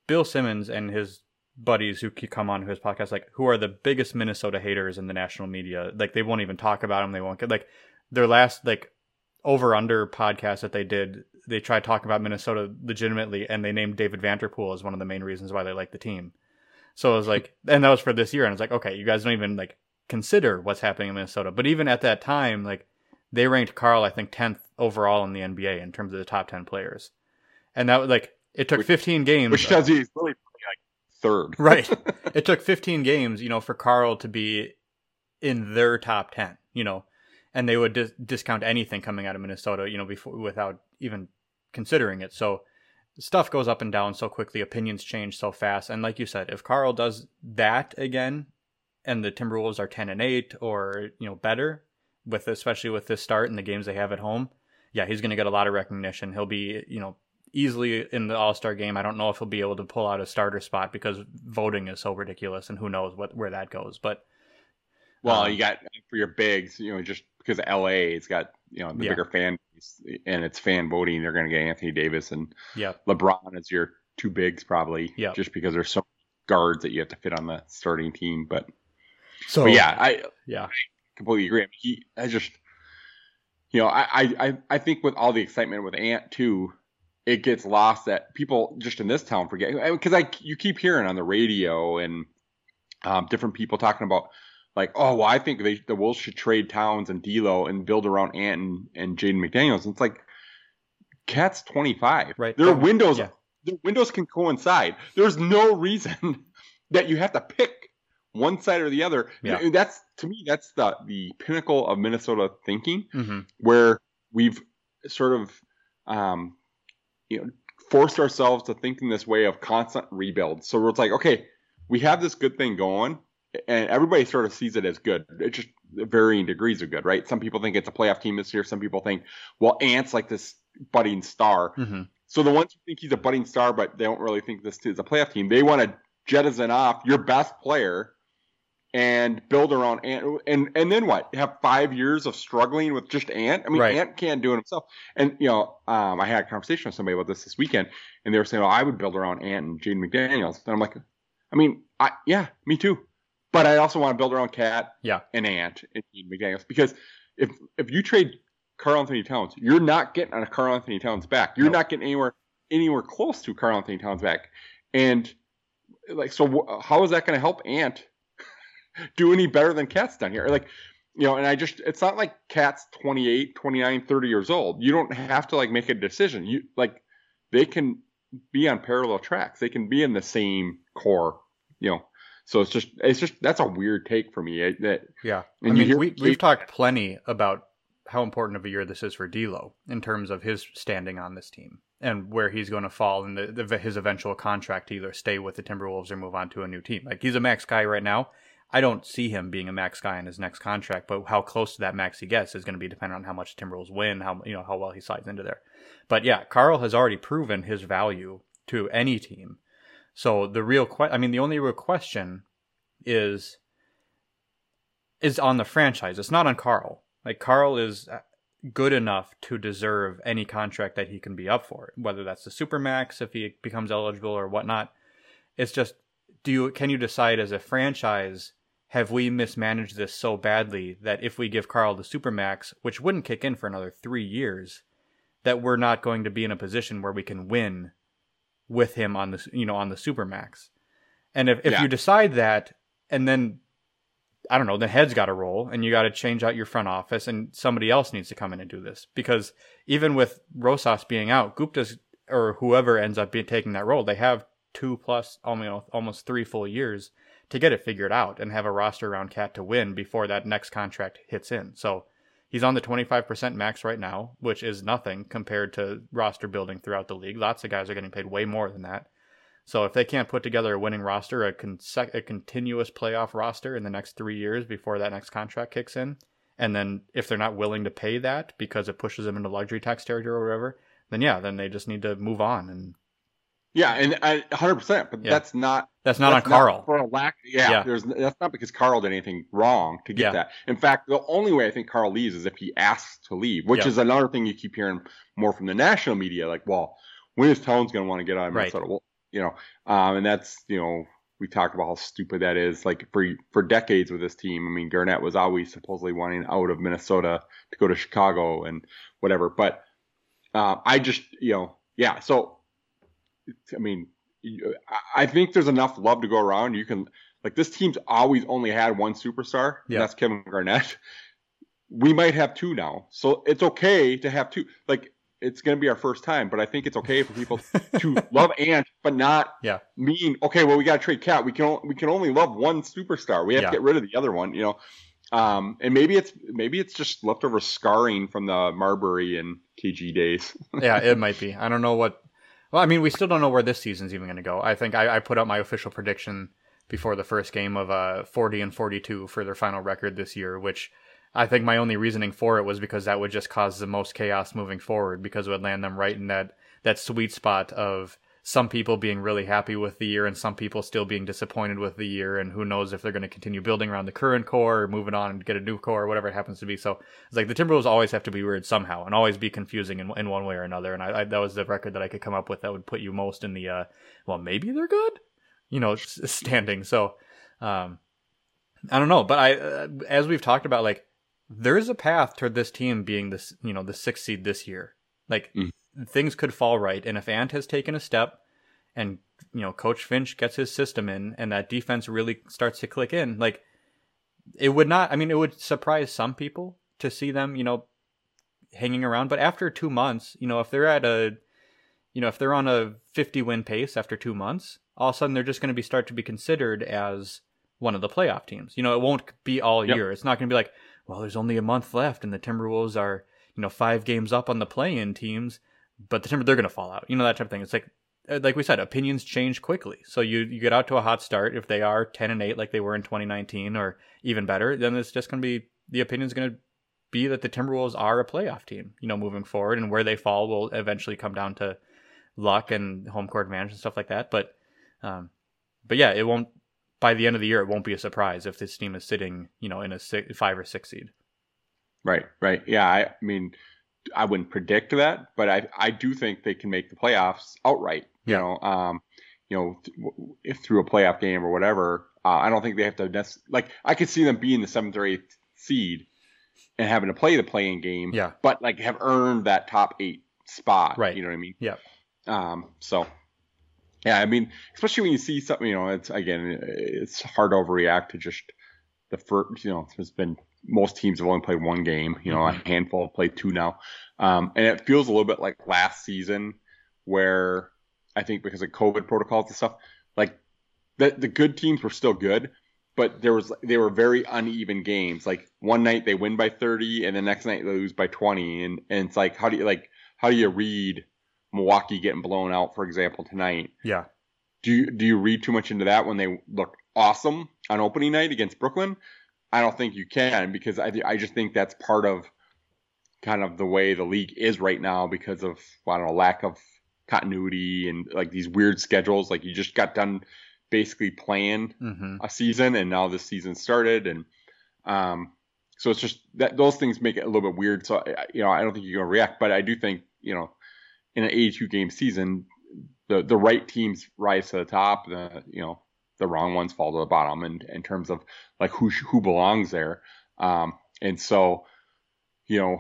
Bill Simmons and his buddies who come on his podcast, like, who are the biggest Minnesota haters in the national media. Like, they won't even talk about him. They won't get, like, their last, like, over under podcast that they did, they tried talking about Minnesota legitimately, and they named David Vanterpool as one of the main reasons why they like the team. So I was like, and that was for this year, and I was like, okay, you guys don't even like consider what's happening in Minnesota. But even at that time, like they ranked Karl, I think, tenth overall in the NBA in terms of the top ten players, and that was like it took Which- 15 games, Which tells you he's really like third. right? it took 15 games, you know, for Karl to be in their top 10, you know, and they would dis- discount anything coming out of Minnesota, you know, before without even considering it. So stuff goes up and down so quickly, opinions change so fast, and like you said, if Karl does that again, and the Timberwolves are 10 and 8 or you know better, with especially with this start and the games they have at home, yeah, he's going to get a lot of recognition. He'll be, you know, easily in the All Star game. I don't know if he'll be able to pull out a starter spot because voting is so ridiculous, and who knows what where that goes. But Well, Um, you got for your bigs, you know, just because LA has got you know the Yeah. bigger fan base and it's fan voting, they're going to get Anthony Davis and yeah, LeBron as your two bigs probably. Yeah. Just because there's so many guards that you have to fit on the starting team, but, so but yeah, I yeah, I completely agree. I mean, he, I just, you know, I, I, I- I think with all the excitement with Ant too, it gets lost that people just in this town forget because I, you keep hearing on the radio and um, different people talking about like, oh, well, I think they, the Wolves should trade Towns and D'Lo and build around Anton and, and Jaden McDaniels. And it's like, Cat's 25. Right. Their Don't- windows, yeah. their windows can coincide. There's no reason that you have to pick one side or the other. Yeah. That's to me, that's the the pinnacle of Minnesota thinking, hmm where we've sort of, um, you know, forced ourselves to think in this way of constant rebuild. So it's like, okay, we have this good thing going, and everybody sort of sees it as good. It's just varying degrees of good, right? Some people think it's a playoff team this year. Some people think, well, Ant's like this budding star. hmm So the ones who think he's a budding star, but they don't really think this is a playoff team, they want to jettison off your best player and build around Ant. And and then what? Have five years of struggling with just Ant? I mean, Right. Ant can't do it himself. And you know, um, I had a conversation with somebody about this this weekend, and they were saying, "Oh, I would build around Ant and Jaden McDaniels." And I'm like, I mean, I yeah, me too. But I also want to build around Cat Yeah. and Ant and Jaden McDaniels because if if you trade Karl Anthony Towns, you're not getting on a Karl Anthony Towns back. You're Nope. not getting anywhere anywhere close to Karl Anthony Towns back. And like, so how is that going to help Ant do any better than Cat's done here? Like, you know, and I just, it's not like Cat's 28, 29, 30 years old. You don't have to like make a decision. You like, they can be on parallel tracks. They can be in the same core, you know. So it's just, it's just, that's a weird take for me. eh, That Yeah, And I you mean, hear- we we've talked plenty about how important of a year this is for D'Lo in terms of his standing on this team and where he's going to fall in the, the his eventual contract to either stay with the Timberwolves or move on to a new team. Like he's a max guy right now. I don't see him being a max guy in his next contract, but how close to that max he gets is going to be dependent on how much Timberwolves win, how you know how well he slides into there. But yeah, Karl has already proven his value to any team. So the real question, I mean, the only real question is is on the franchise. It's not on Karl. Like Karl is uh, good enough to deserve any contract that he can be up for, whether that's the supermax if he becomes eligible or whatnot. It's just do you can you decide as a franchise have we mismanaged this so badly that if we give Karl the supermax, which wouldn't kick in for another 3 years, that we're not going to be in a position where we can win with him on the you know on the supermax. And if if Yeah. you decide that and then I don't know, the head's got to roll and you got to change out your front office and somebody else needs to come in and do this because even with Rosas being out, Gupta's or whoever ends up being taking that role, they have two plus almost almost three full years to get it figured out and have a roster around Cat to win before that next contract hits in. So he's on the 25% max right now, which is nothing compared to roster building throughout the league. Lots of guys are getting paid way more than that. So if they can't put together a winning roster, a, conse- a continuous playoff roster in the next three years before that next contract kicks in, And then if they're not willing to pay that because it pushes them into luxury tax territory or whatever, then yeah, then they just need to move on. And yeah, and 100%. But Yeah. that's not that's not that's on Karl. for a lack. Yeah, Yeah. there's that's not because Karl did anything wrong to get Yeah. that. In fact, the only way I think Karl leaves is if he asks to leave, which is another thing you keep hearing more from the national media. Like, well, when is Towns going to want to get out of Right. Minnesota? Well, you know, um, and that's you know we talked about how stupid that is. Like for for decades with this team, I mean, Garnett was always supposedly wanting out of Minnesota to go to Chicago and whatever. But uh, I just you know yeah. So I mean, I- I think there's enough love to go around. You can like this team's always only had one superstar. and Yeah. that's Kevin Garnett. We might have two now, so it's okay to have two. Like it's going to be our first time, but I think it's okay for people to love Ant, but not Yeah. mean okay. Well, we got to trade Cat. We can we can only love one superstar. We have Yeah. to get rid of the other one. You know, um, and maybe it's maybe it's just leftover scarring from the Marbury and KG days. yeah, it might be. I don't know what. Well, I mean, we still don't know where this season's even going to go. I think I, I put out my official prediction before the first game of uh 40 and 42 for their final record this year, which I think my only reasoning for it was because that would just cause the most chaos moving forward because it would land them right in that that sweet spot of some people being really happy with the year and some people still being disappointed with the year and who knows if they're going to continue building around the current core or moving on and get a new core or whatever it happens to be. So it's like the Timberwolves always have to be weird somehow and always be confusing in, in one way or another. And I, I, that was the record that I could come up with that would put you most in the, uh, well, maybe they're good, you know, standing. So, um, I don't know, but I, uh, as we've talked about, like there is a path toward this team being this, you know, the sixth seed this year. Like Mm. Things could fall right, and if Ant has taken a step, and you know, Coach Finch gets his system in, and that defense really starts to click in, like it would not. I mean, it would surprise some people to see them, you know, hanging around. But after two months, you know, if they're at a, you know, if they're on a 50 win pace after two months, all of a sudden they're just going to be start to be considered as one of the playoff teams. You know, it won't be all Yep. year. It's not going to be like, well, there's only a month left, and the Timberwolves are, you know, five games up on the play-in teams, but the Timber they're going to fall out. You know that type of thing. It's like, uh, like we said, opinions change quickly. So you you get out to a hot start. If they are 10 and eight like they were in 2019, or even better, then it's just going to be the opinion's going to be that the Timberwolves are a playoff team. You know, moving forward, and where they fall will eventually come down to luck and home court advantage and stuff like that. But, um, but yeah, it won't. By the end of the year, it won't be a surprise if this team is sitting, you know, in a six, five or six seed. Right, right. Yeah, I mean, I wouldn't predict that, but I, I do think they can make the playoffs outright. You Yeah. know, um, you know, th- if through a playoff game or whatever. Uh, I don't think they have to nec- like. I could see them being the seventh or eighth seed and having to play the play-in game, Yeah. but like have earned that top eight spot. Right. You know what I mean? Yeah. Um. So. Yeah, I mean, especially when you see something, you know, it's again, it's hard to overreact to just the first, you know, there's been most teams have only played one game. You know, Mhm. a handful have played two now, um, and it feels a little bit like last season, where I think because of COVID protocols and stuff, like the the good teams were still good, but there was they were very uneven games. Like one night they win by 30, and the next night they lose by 20, and and it's like how do you like how do you read Milwaukee getting blown out, for example, tonight? Yeah. do you do you read too much into that when they look awesome on opening night against Brooklyn? I don't think you can because I I just think that's part of kind of the way the league is right now because of I don't know lack of continuity and like these weird schedules. Like you just got done basically playing Mm-hmm. a season and now this season started and um so it's just that those things make it a little bit weird so I- you know i don't think you're going to react but i do think you know in an 82 game season the the right teams rise to the top the you know the wrong ones fall to the bottom in, in terms of like who who belongs there um and so you know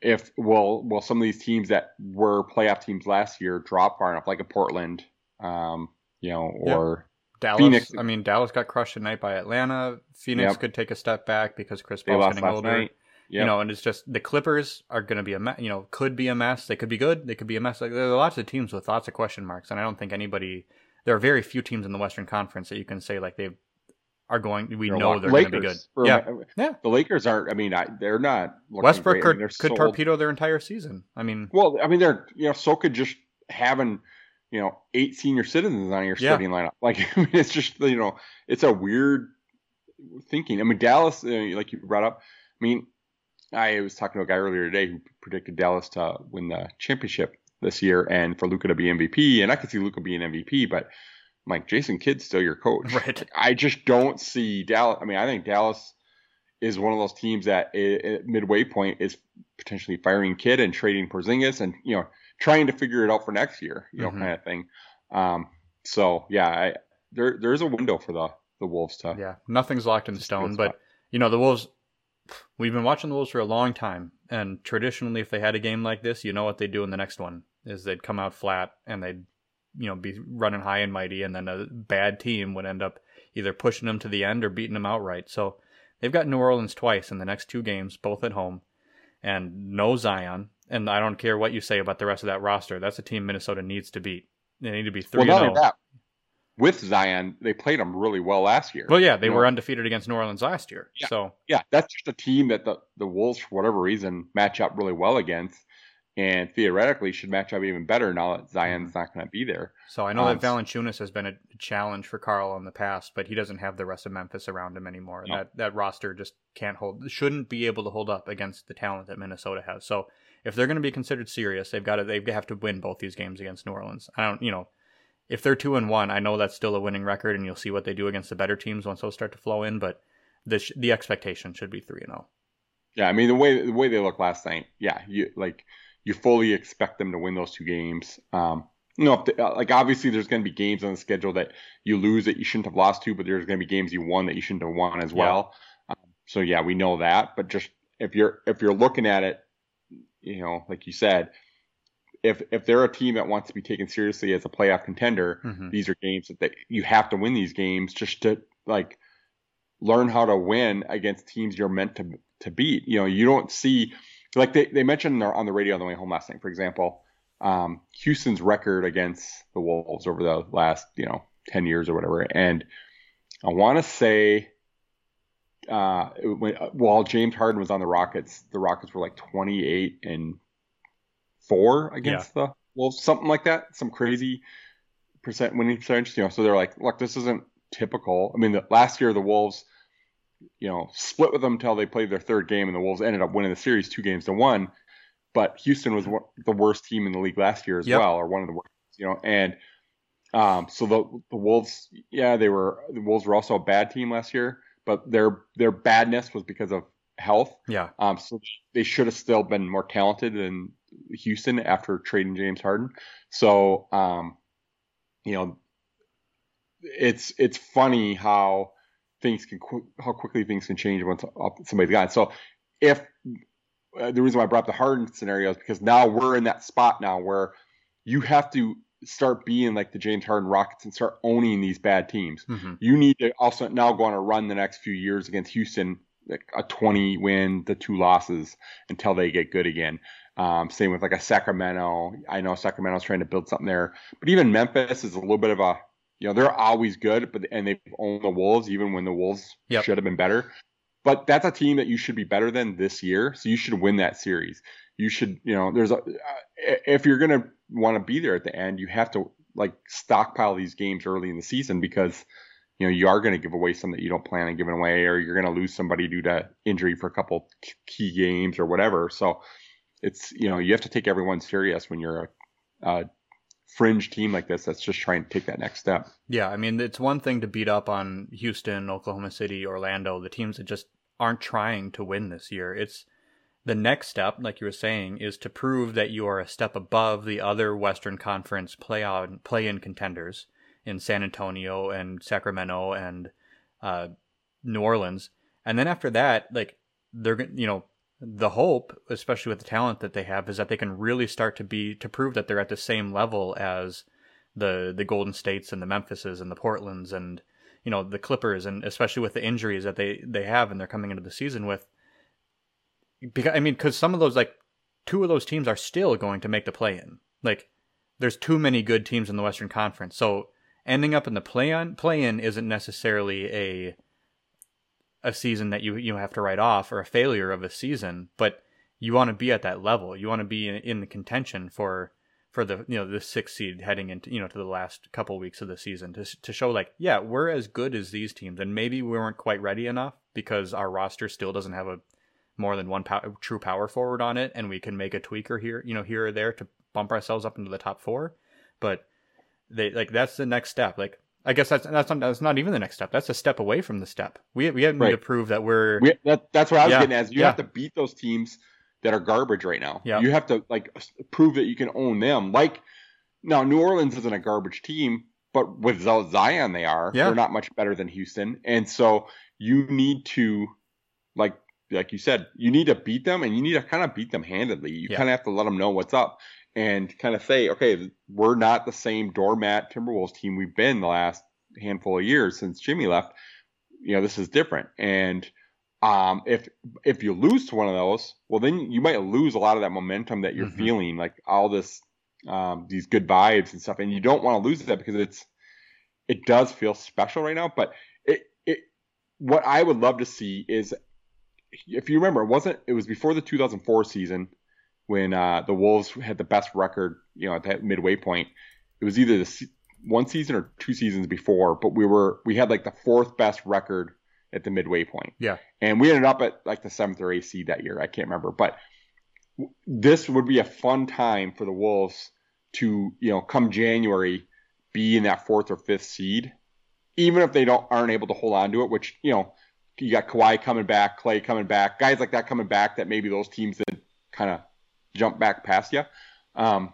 if will will some of these teams that were playoff teams last year drop far enough like a portland um you know or Dallas. Phoenix- I mean, Dallas got crushed tonight by Atlanta. Phoenix Yep. could take a step back because Chris Paul's getting older. night You know, and it's just the Clippers are going to be a me- you know could be a mess. They could be good. They could be a mess. Like there are lots of teams with lots of question marks, and I don't think anybody. There are very few teams in the Western Conference that you can say like they are going. We They're know they're going to be good. For- Yeah, yeah. The Lakers aren't. I mean, I, they're not. Westbrook great. I mean, could, could torpedo their entire season. I mean, Well, I mean, they're you know, so could just having you know eight senior citizens on your Yeah. starting lineup. Like, I mean, it's just you know, it's a weird thinking. I mean, Dallas, uh, like you brought up. I mean, I was talking to a guy earlier today who predicted Dallas to win the championship this year and for Luka to be MVP. And I could see Luka being MVP, but I'm like, Jason Kidd's still your coach. Right. I just don't see Dallas. I mean, I think Dallas is one of those teams that at midway point is potentially firing Kidd and trading Porzingis and, you know, trying to figure it out for next year, you know, Mhm. kind of thing. Um, so yeah, I, there there's a window for the the Wolves to Yeah, nothing's locked in Just a good stone, but you know the Wolves. We've been watching the Wolves for a long time, and traditionally, if they had a game like this, you know what they'd do in the next one is they'd come out flat and they'd, you know, be running high and mighty, and then a bad team would end up either pushing them to the end or beating them outright. So they've got New Orleans twice in the next two games, both at home, and no Zion. And I don't care what you say about the rest of that roster. That's a team Minnesota needs to beat. They need to be three. well, not only oh. that. With Zion, they played them really well last year. Well, yeah, they You were know? undefeated against New Orleans last year. Yeah. So yeah, that's just a team that the, the Wolves, for whatever reason, match up really well against, and theoretically should match up even better now that Zion's not going to be there. So I know Um, that Valanciunas has been a challenge for Carl in the past, but he doesn't have the rest of Memphis around him anymore. No. That that roster just can't hold, shouldn't be able to hold up against the talent that Minnesota has. So if they're going to be considered serious, they've got to they have to win both these games against New Orleans. I don't, you know, if they're two and one, I know that's still a winning record, and you'll see what they do against the better teams once those start to flow in. But the sh- the expectation should be three and oh. zero. Yeah, I mean the way the way they looked last night, yeah, you like you fully expect them to win those two games. Um, you know, if the, uh, like obviously there's going to be games on the schedule that you lose that you shouldn't have lost to, but there's going to be games you won that you shouldn't have won as Yeah. well. Um, so yeah, we know that. But just if you're if you're looking at it, you know, like you said, if if they're a team that wants to be taken seriously as a playoff contender, Mhm. these are games that they, you have to win these games just to like learn how to win against teams you're meant to to beat. You know, you don't see like they, they mentioned on the radio on the way home last night, for example, um, Houston's record against the Wolves over the last, you know, 10 years or whatever. And I want to say, uh, when, while James Harden was on the Rockets, the Rockets were like 28 and four against the Wolves, something like that, some crazy percent winning percentage. You know, so they're like, look, this isn't typical. I mean, the, last year the Wolves, you know, split with them until they played their third game, and the Wolves ended up winning the series two games to one. But Houston was one, the worst team in the league last year as Yep. well, or one of the worst. You know, and um, so the the Wolves, yeah, they were the Wolves were also a bad team last year, but their their badness was because of health. Yeah, Um, so they should have still been more talented than Houston after trading James Harden. So, um, you know, it's it's funny how things can qu- how quickly things can change once somebody's gone. So, if uh, the reason why I brought up the Harden scenario is because now we're in that spot now where you have to start being like the James Harden Rockets and start owning these bad teams hmm you need to also now go on a run the next few years against Houston, like a 20 win, the two losses until they get good again. Um, same with like a Sacramento. I know Sacramento's trying to build something there, but even Memphis is a little bit of a, you know, they're always good, but and they've owned the Wolves even when the Wolves Yep. should have been better. But that's a team that you should be better than this year, so you should win that series. You should, you know, there's a if you're gonna want to be there at the end, you have to like stockpile these games early in the season because you know you are going to give away some that you don't plan on giving away, or you're going to lose somebody due to injury for a couple key games or whatever. So it's you know you have to take everyone serious when you're a, a fringe team like this that's just trying to take that next step. Yeah, I mean, it's one thing to beat up on Houston, Oklahoma City, Orlando, the teams that just aren't trying to win this year. It's the next step, like you were saying, is to prove that you are a step above the other Western Conference play on play in contenders in San Antonio and Sacramento and uh, New Orleans. And then after that, like they're you know the hope, especially with the talent that they have, is that they can really start to be to prove that they're at the same level as the the Golden States and the Memphises and the Portlands and you know the Clippers and especially with the injuries that they they have and they're coming into the season with. Because I mean, because some of those like two of those teams are still going to make the play in. Like there's too many good teams in the Western Conference, so ending up in the play on play in isn't necessarily a a season that you you have to write off or a failure of a season, but you want to be at that level. You want to be in, in the contention for for the you know the sixth seed heading into you know to the last couple weeks of the season to to show like yeah we're as good as these teams and maybe we weren't quite ready enough because our roster still doesn't have a more than one pow- true power forward on it, and we can make a tweaker here, you know, here or there to bump ourselves up into the top four. But they like that's the next step. Like I guess that's that's not, that's not even the next step. That's a step away from the step. We we have right. to prove that we're. We, that, that's what I was yeah, getting at. You yeah. have to beat those teams that are garbage right now. Yeah. You have to like prove that you can own them. Like now, New Orleans isn't a garbage team, but with Zion, they are. Yeah. They're not much better than Houston, and so you need to, like like you said, you need to beat them, and you need to kind of beat them handedly. You yeah. kind of have to let them know what's up, and kind of say, okay, we're not the same doormat Timberwolves team we've been the last handful of years since Jimmy left. You know, this is different, and um, if if you lose to one of those, well, then you might lose a lot of that momentum that you're mm-hmm. feeling, like all this, um, these good vibes and stuff, and you don't want to lose that because it's, it does feel special right now. But it, it, what I would love to see is, if you remember, it wasn't it was before the 2004 season when uh, the Wolves had the best record, you know, at that midway point. It was either the one season or two seasons before, but we were we had like the fourth best record at the midway point. Yeah. And we ended up at like the seventh or eighth seed that year. I can't remember, but this would be a fun time for the Wolves to, you know, come January, be in that fourth or fifth seed, even if they don't aren't able to hold on to it. Which you know, you got Kawhi coming back, Clay coming back, guys like that coming back. That maybe those teams that kind of jump back past you. Um,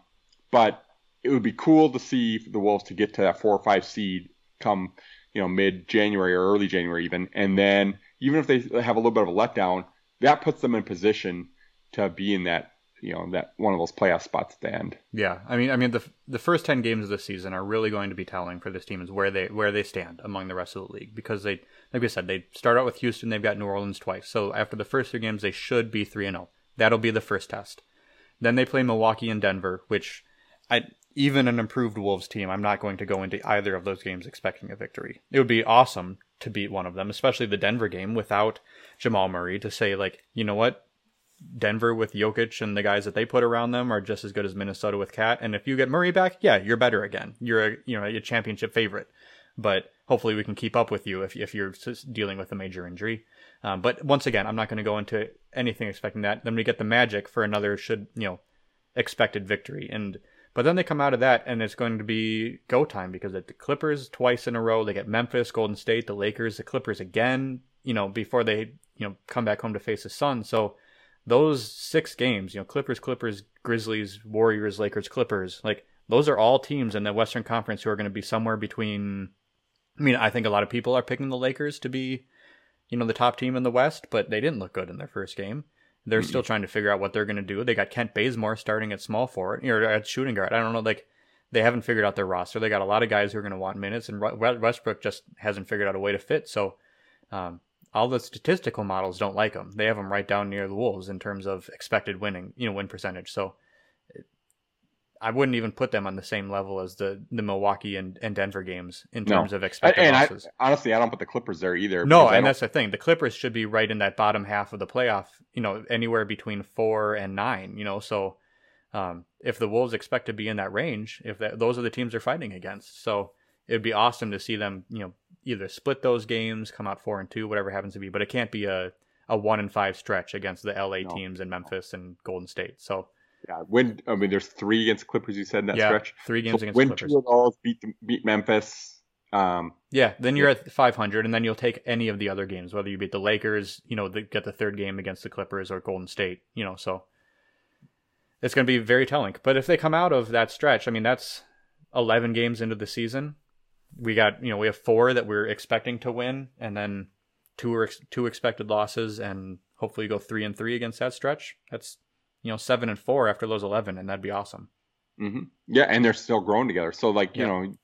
but it would be cool to see the Wolves to get to that four or five seed come you know mid January or early January even, and then even if they have a little bit of a letdown, that puts them in position to be in that you know that one of those playoff spots at the end. Yeah, I mean, I mean the the first ten games of the season are really going to be telling for this team is where they where they stand among the rest of the league because they like we said they start out with Houston, they've got New Orleans twice, so after the first three games they should be three and zero. Oh. That'll be the first test. Then they play Milwaukee and Denver, which I even an improved Wolves team, I'm not going to go into either of those games expecting a victory. It would be awesome to beat one of them, especially the Denver game without Jamal Murray to say like, you know what? Denver with Jokic and the guys that they put around them are just as good as Minnesota with KAT. And if you get Murray back, yeah, you're better again. You're a you know a championship favorite. But hopefully we can keep up with you if if you're dealing with a major injury. Um, but once again, I'm not going to go into anything expecting that. Then we get the Magic for another should you know expected victory and but then they come out of that and it's going to be go time because the Clippers twice in a row. They get Memphis, Golden State, the Lakers, the Clippers again, you know, before they, you know, come back home to face the Sun. So those six games, you know, Clippers, Clippers, Grizzlies, Warriors, Lakers, Clippers, like those are all teams in the Western Conference who are going to be somewhere between. I mean, I think a lot of people are picking the Lakers to be, you know, the top team in the West, but they didn't look good in their first game. They're mm-hmm. still trying to figure out what they're going to do. They got Kent Bazemore starting at small forward or at shooting guard. I don't know, like they haven't figured out their roster. They got a lot of guys who are going to want minutes, and Westbrook just hasn't figured out a way to fit. So, um, all the statistical models don't like them. They have them right down near the Wolves in terms of expected winning, you know, win percentage. So, I wouldn't even put them on the same level as the the Milwaukee and, and Denver games in terms no. of expected and losses. I, honestly, I don't put the Clippers there either. No, and that's the thing. The Clippers should be right in that bottom half of the playoff. You know, anywhere between four and nine. You know, so um, if the Wolves expect to be in that range, if that, those are the teams they're fighting against, so it'd be awesome to see them. You know, either split those games, come out four and two, whatever happens to be. But it can't be a a one and five stretch against the LA no. teams and Memphis and Golden State. So yeah, win. I mean, there's three against Clippers. You said in that yeah, stretch. Three games so against win Clippers. two of those, beat beat Memphis. Um, yeah, then you're yeah. at 500, and then you'll take any of the other games, whether you beat the Lakers, you know, the, get the third game against the Clippers or Golden State, you know. So it's going to be very telling. But if they come out of that stretch, I mean, that's 11 games into the season. We got, you know, we have four that we're expecting to win, and then two are two expected losses, and hopefully go three and three against that stretch. That's you know seven and four after those eleven, and that'd be awesome. Mm-hmm. Yeah, and they're still growing together. So like you yeah. know,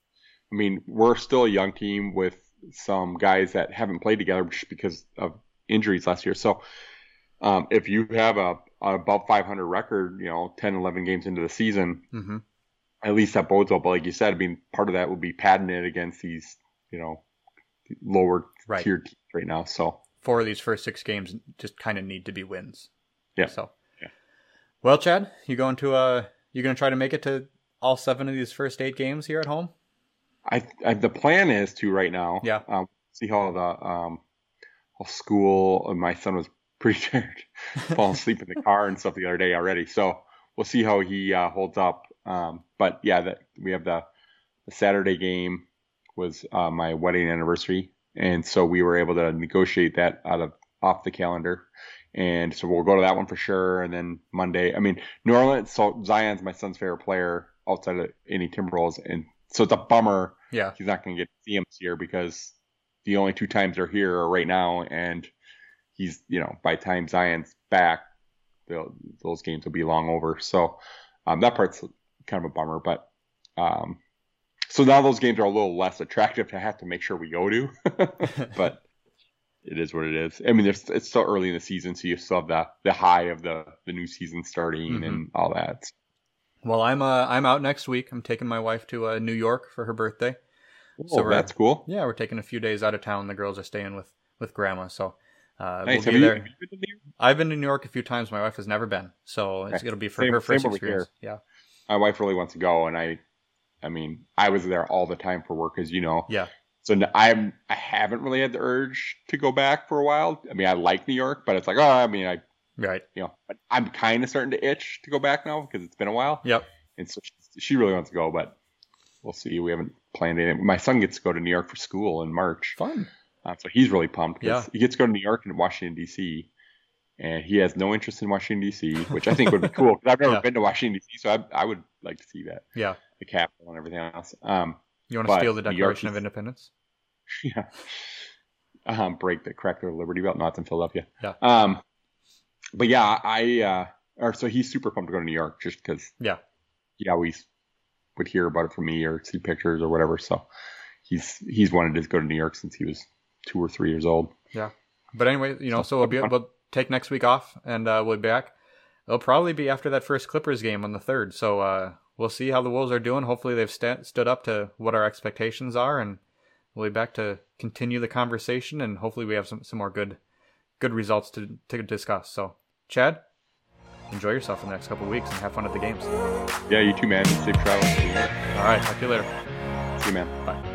I mean, we're still a young team with some guys that haven't played together just because of injuries last year. So um, if you have a, a, above 500 record, you know, 10, 11 games into the season, mm-hmm. at least that bodes well. But like you said, I mean, part of that would be padding it against these, you know, lower right. tier teams right now. So four of these first six games just kind of need to be wins. Yeah. So well, Chad, you going to uh you going to try to make it to all seven of these first eight games here at home? I, I the plan is to right now. Yeah. Um, see how the um how school. My son was pretty tired, falling asleep in the car and stuff the other day already. So we'll see how he uh, holds up. Um, but yeah, that we have the, the Saturday game was uh, my wedding anniversary, and so we were able to negotiate that out of off the calendar. And so we'll go to that one for sure. And then Monday, I mean, New Orleans, so Zion's my son's favorite player outside of any Timberwolves. And so it's a bummer. Yeah. He's not going to get to see him this year because the only two times they're here are right now. And he's, you know, by the time Zion's back, those games will be long over. So um, that part's kind of a bummer. But um, so now those games are a little less attractive to have to make sure we go to. but it is what it is. I mean, it's, it's still early in the season, so you still have the the high of the the new season starting mm-hmm. and all that. Well, I'm uh I'm out next week. I'm taking my wife to uh, New York for her birthday. Oh, so that's cool. Yeah, we're taking a few days out of town. The girls are staying with with grandma, so uh, nice. we'll be there. You, I've been to New York a few times. My wife has never been, so it's, it'll be for same, her first experience. Yeah, my wife really wants to go, and I, I mean, I was there all the time for work, as you know. Yeah. So I'm I haven't really had the urge to go back for a while. I mean, I like New York, but it's like, oh, I mean, I right, you know, but I'm kind of starting to itch to go back now because it's been a while. Yep. And so she, she really wants to go, but we'll see. We haven't planned anything. My son gets to go to New York for school in March. Fun. Uh, so he's really pumped. Yeah. He gets to go to New York and Washington D.C. And he has no interest in Washington D.C., which I think would be cool because I've never yeah. been to Washington D.C., so I, I would like to see that. Yeah. The Capitol and everything else. Um, you want to steal the Declaration of Independence? yeah. Um, break the crack their Liberty belt. No, it's in Philadelphia. Yeah. Um, but yeah, I uh, or so he's super pumped to go to New York just because. Yeah. He always would hear about it from me or see pictures or whatever. So he's he's wanted to go to New York since he was two or three years old. Yeah. But anyway, you know, so we'll be we'll take next week off and uh, we'll be back. It'll probably be after that first Clippers game on the third. So uh, we'll see how the Wolves are doing. Hopefully they've st- stood up to what our expectations are and we'll be back to continue the conversation and hopefully we have some, some more good good results to, to discuss. So, Chad, enjoy yourself in the next couple weeks and have fun at the games. Yeah, you too, man. Safe travels. All right, talk to you later. See you, man. Bye.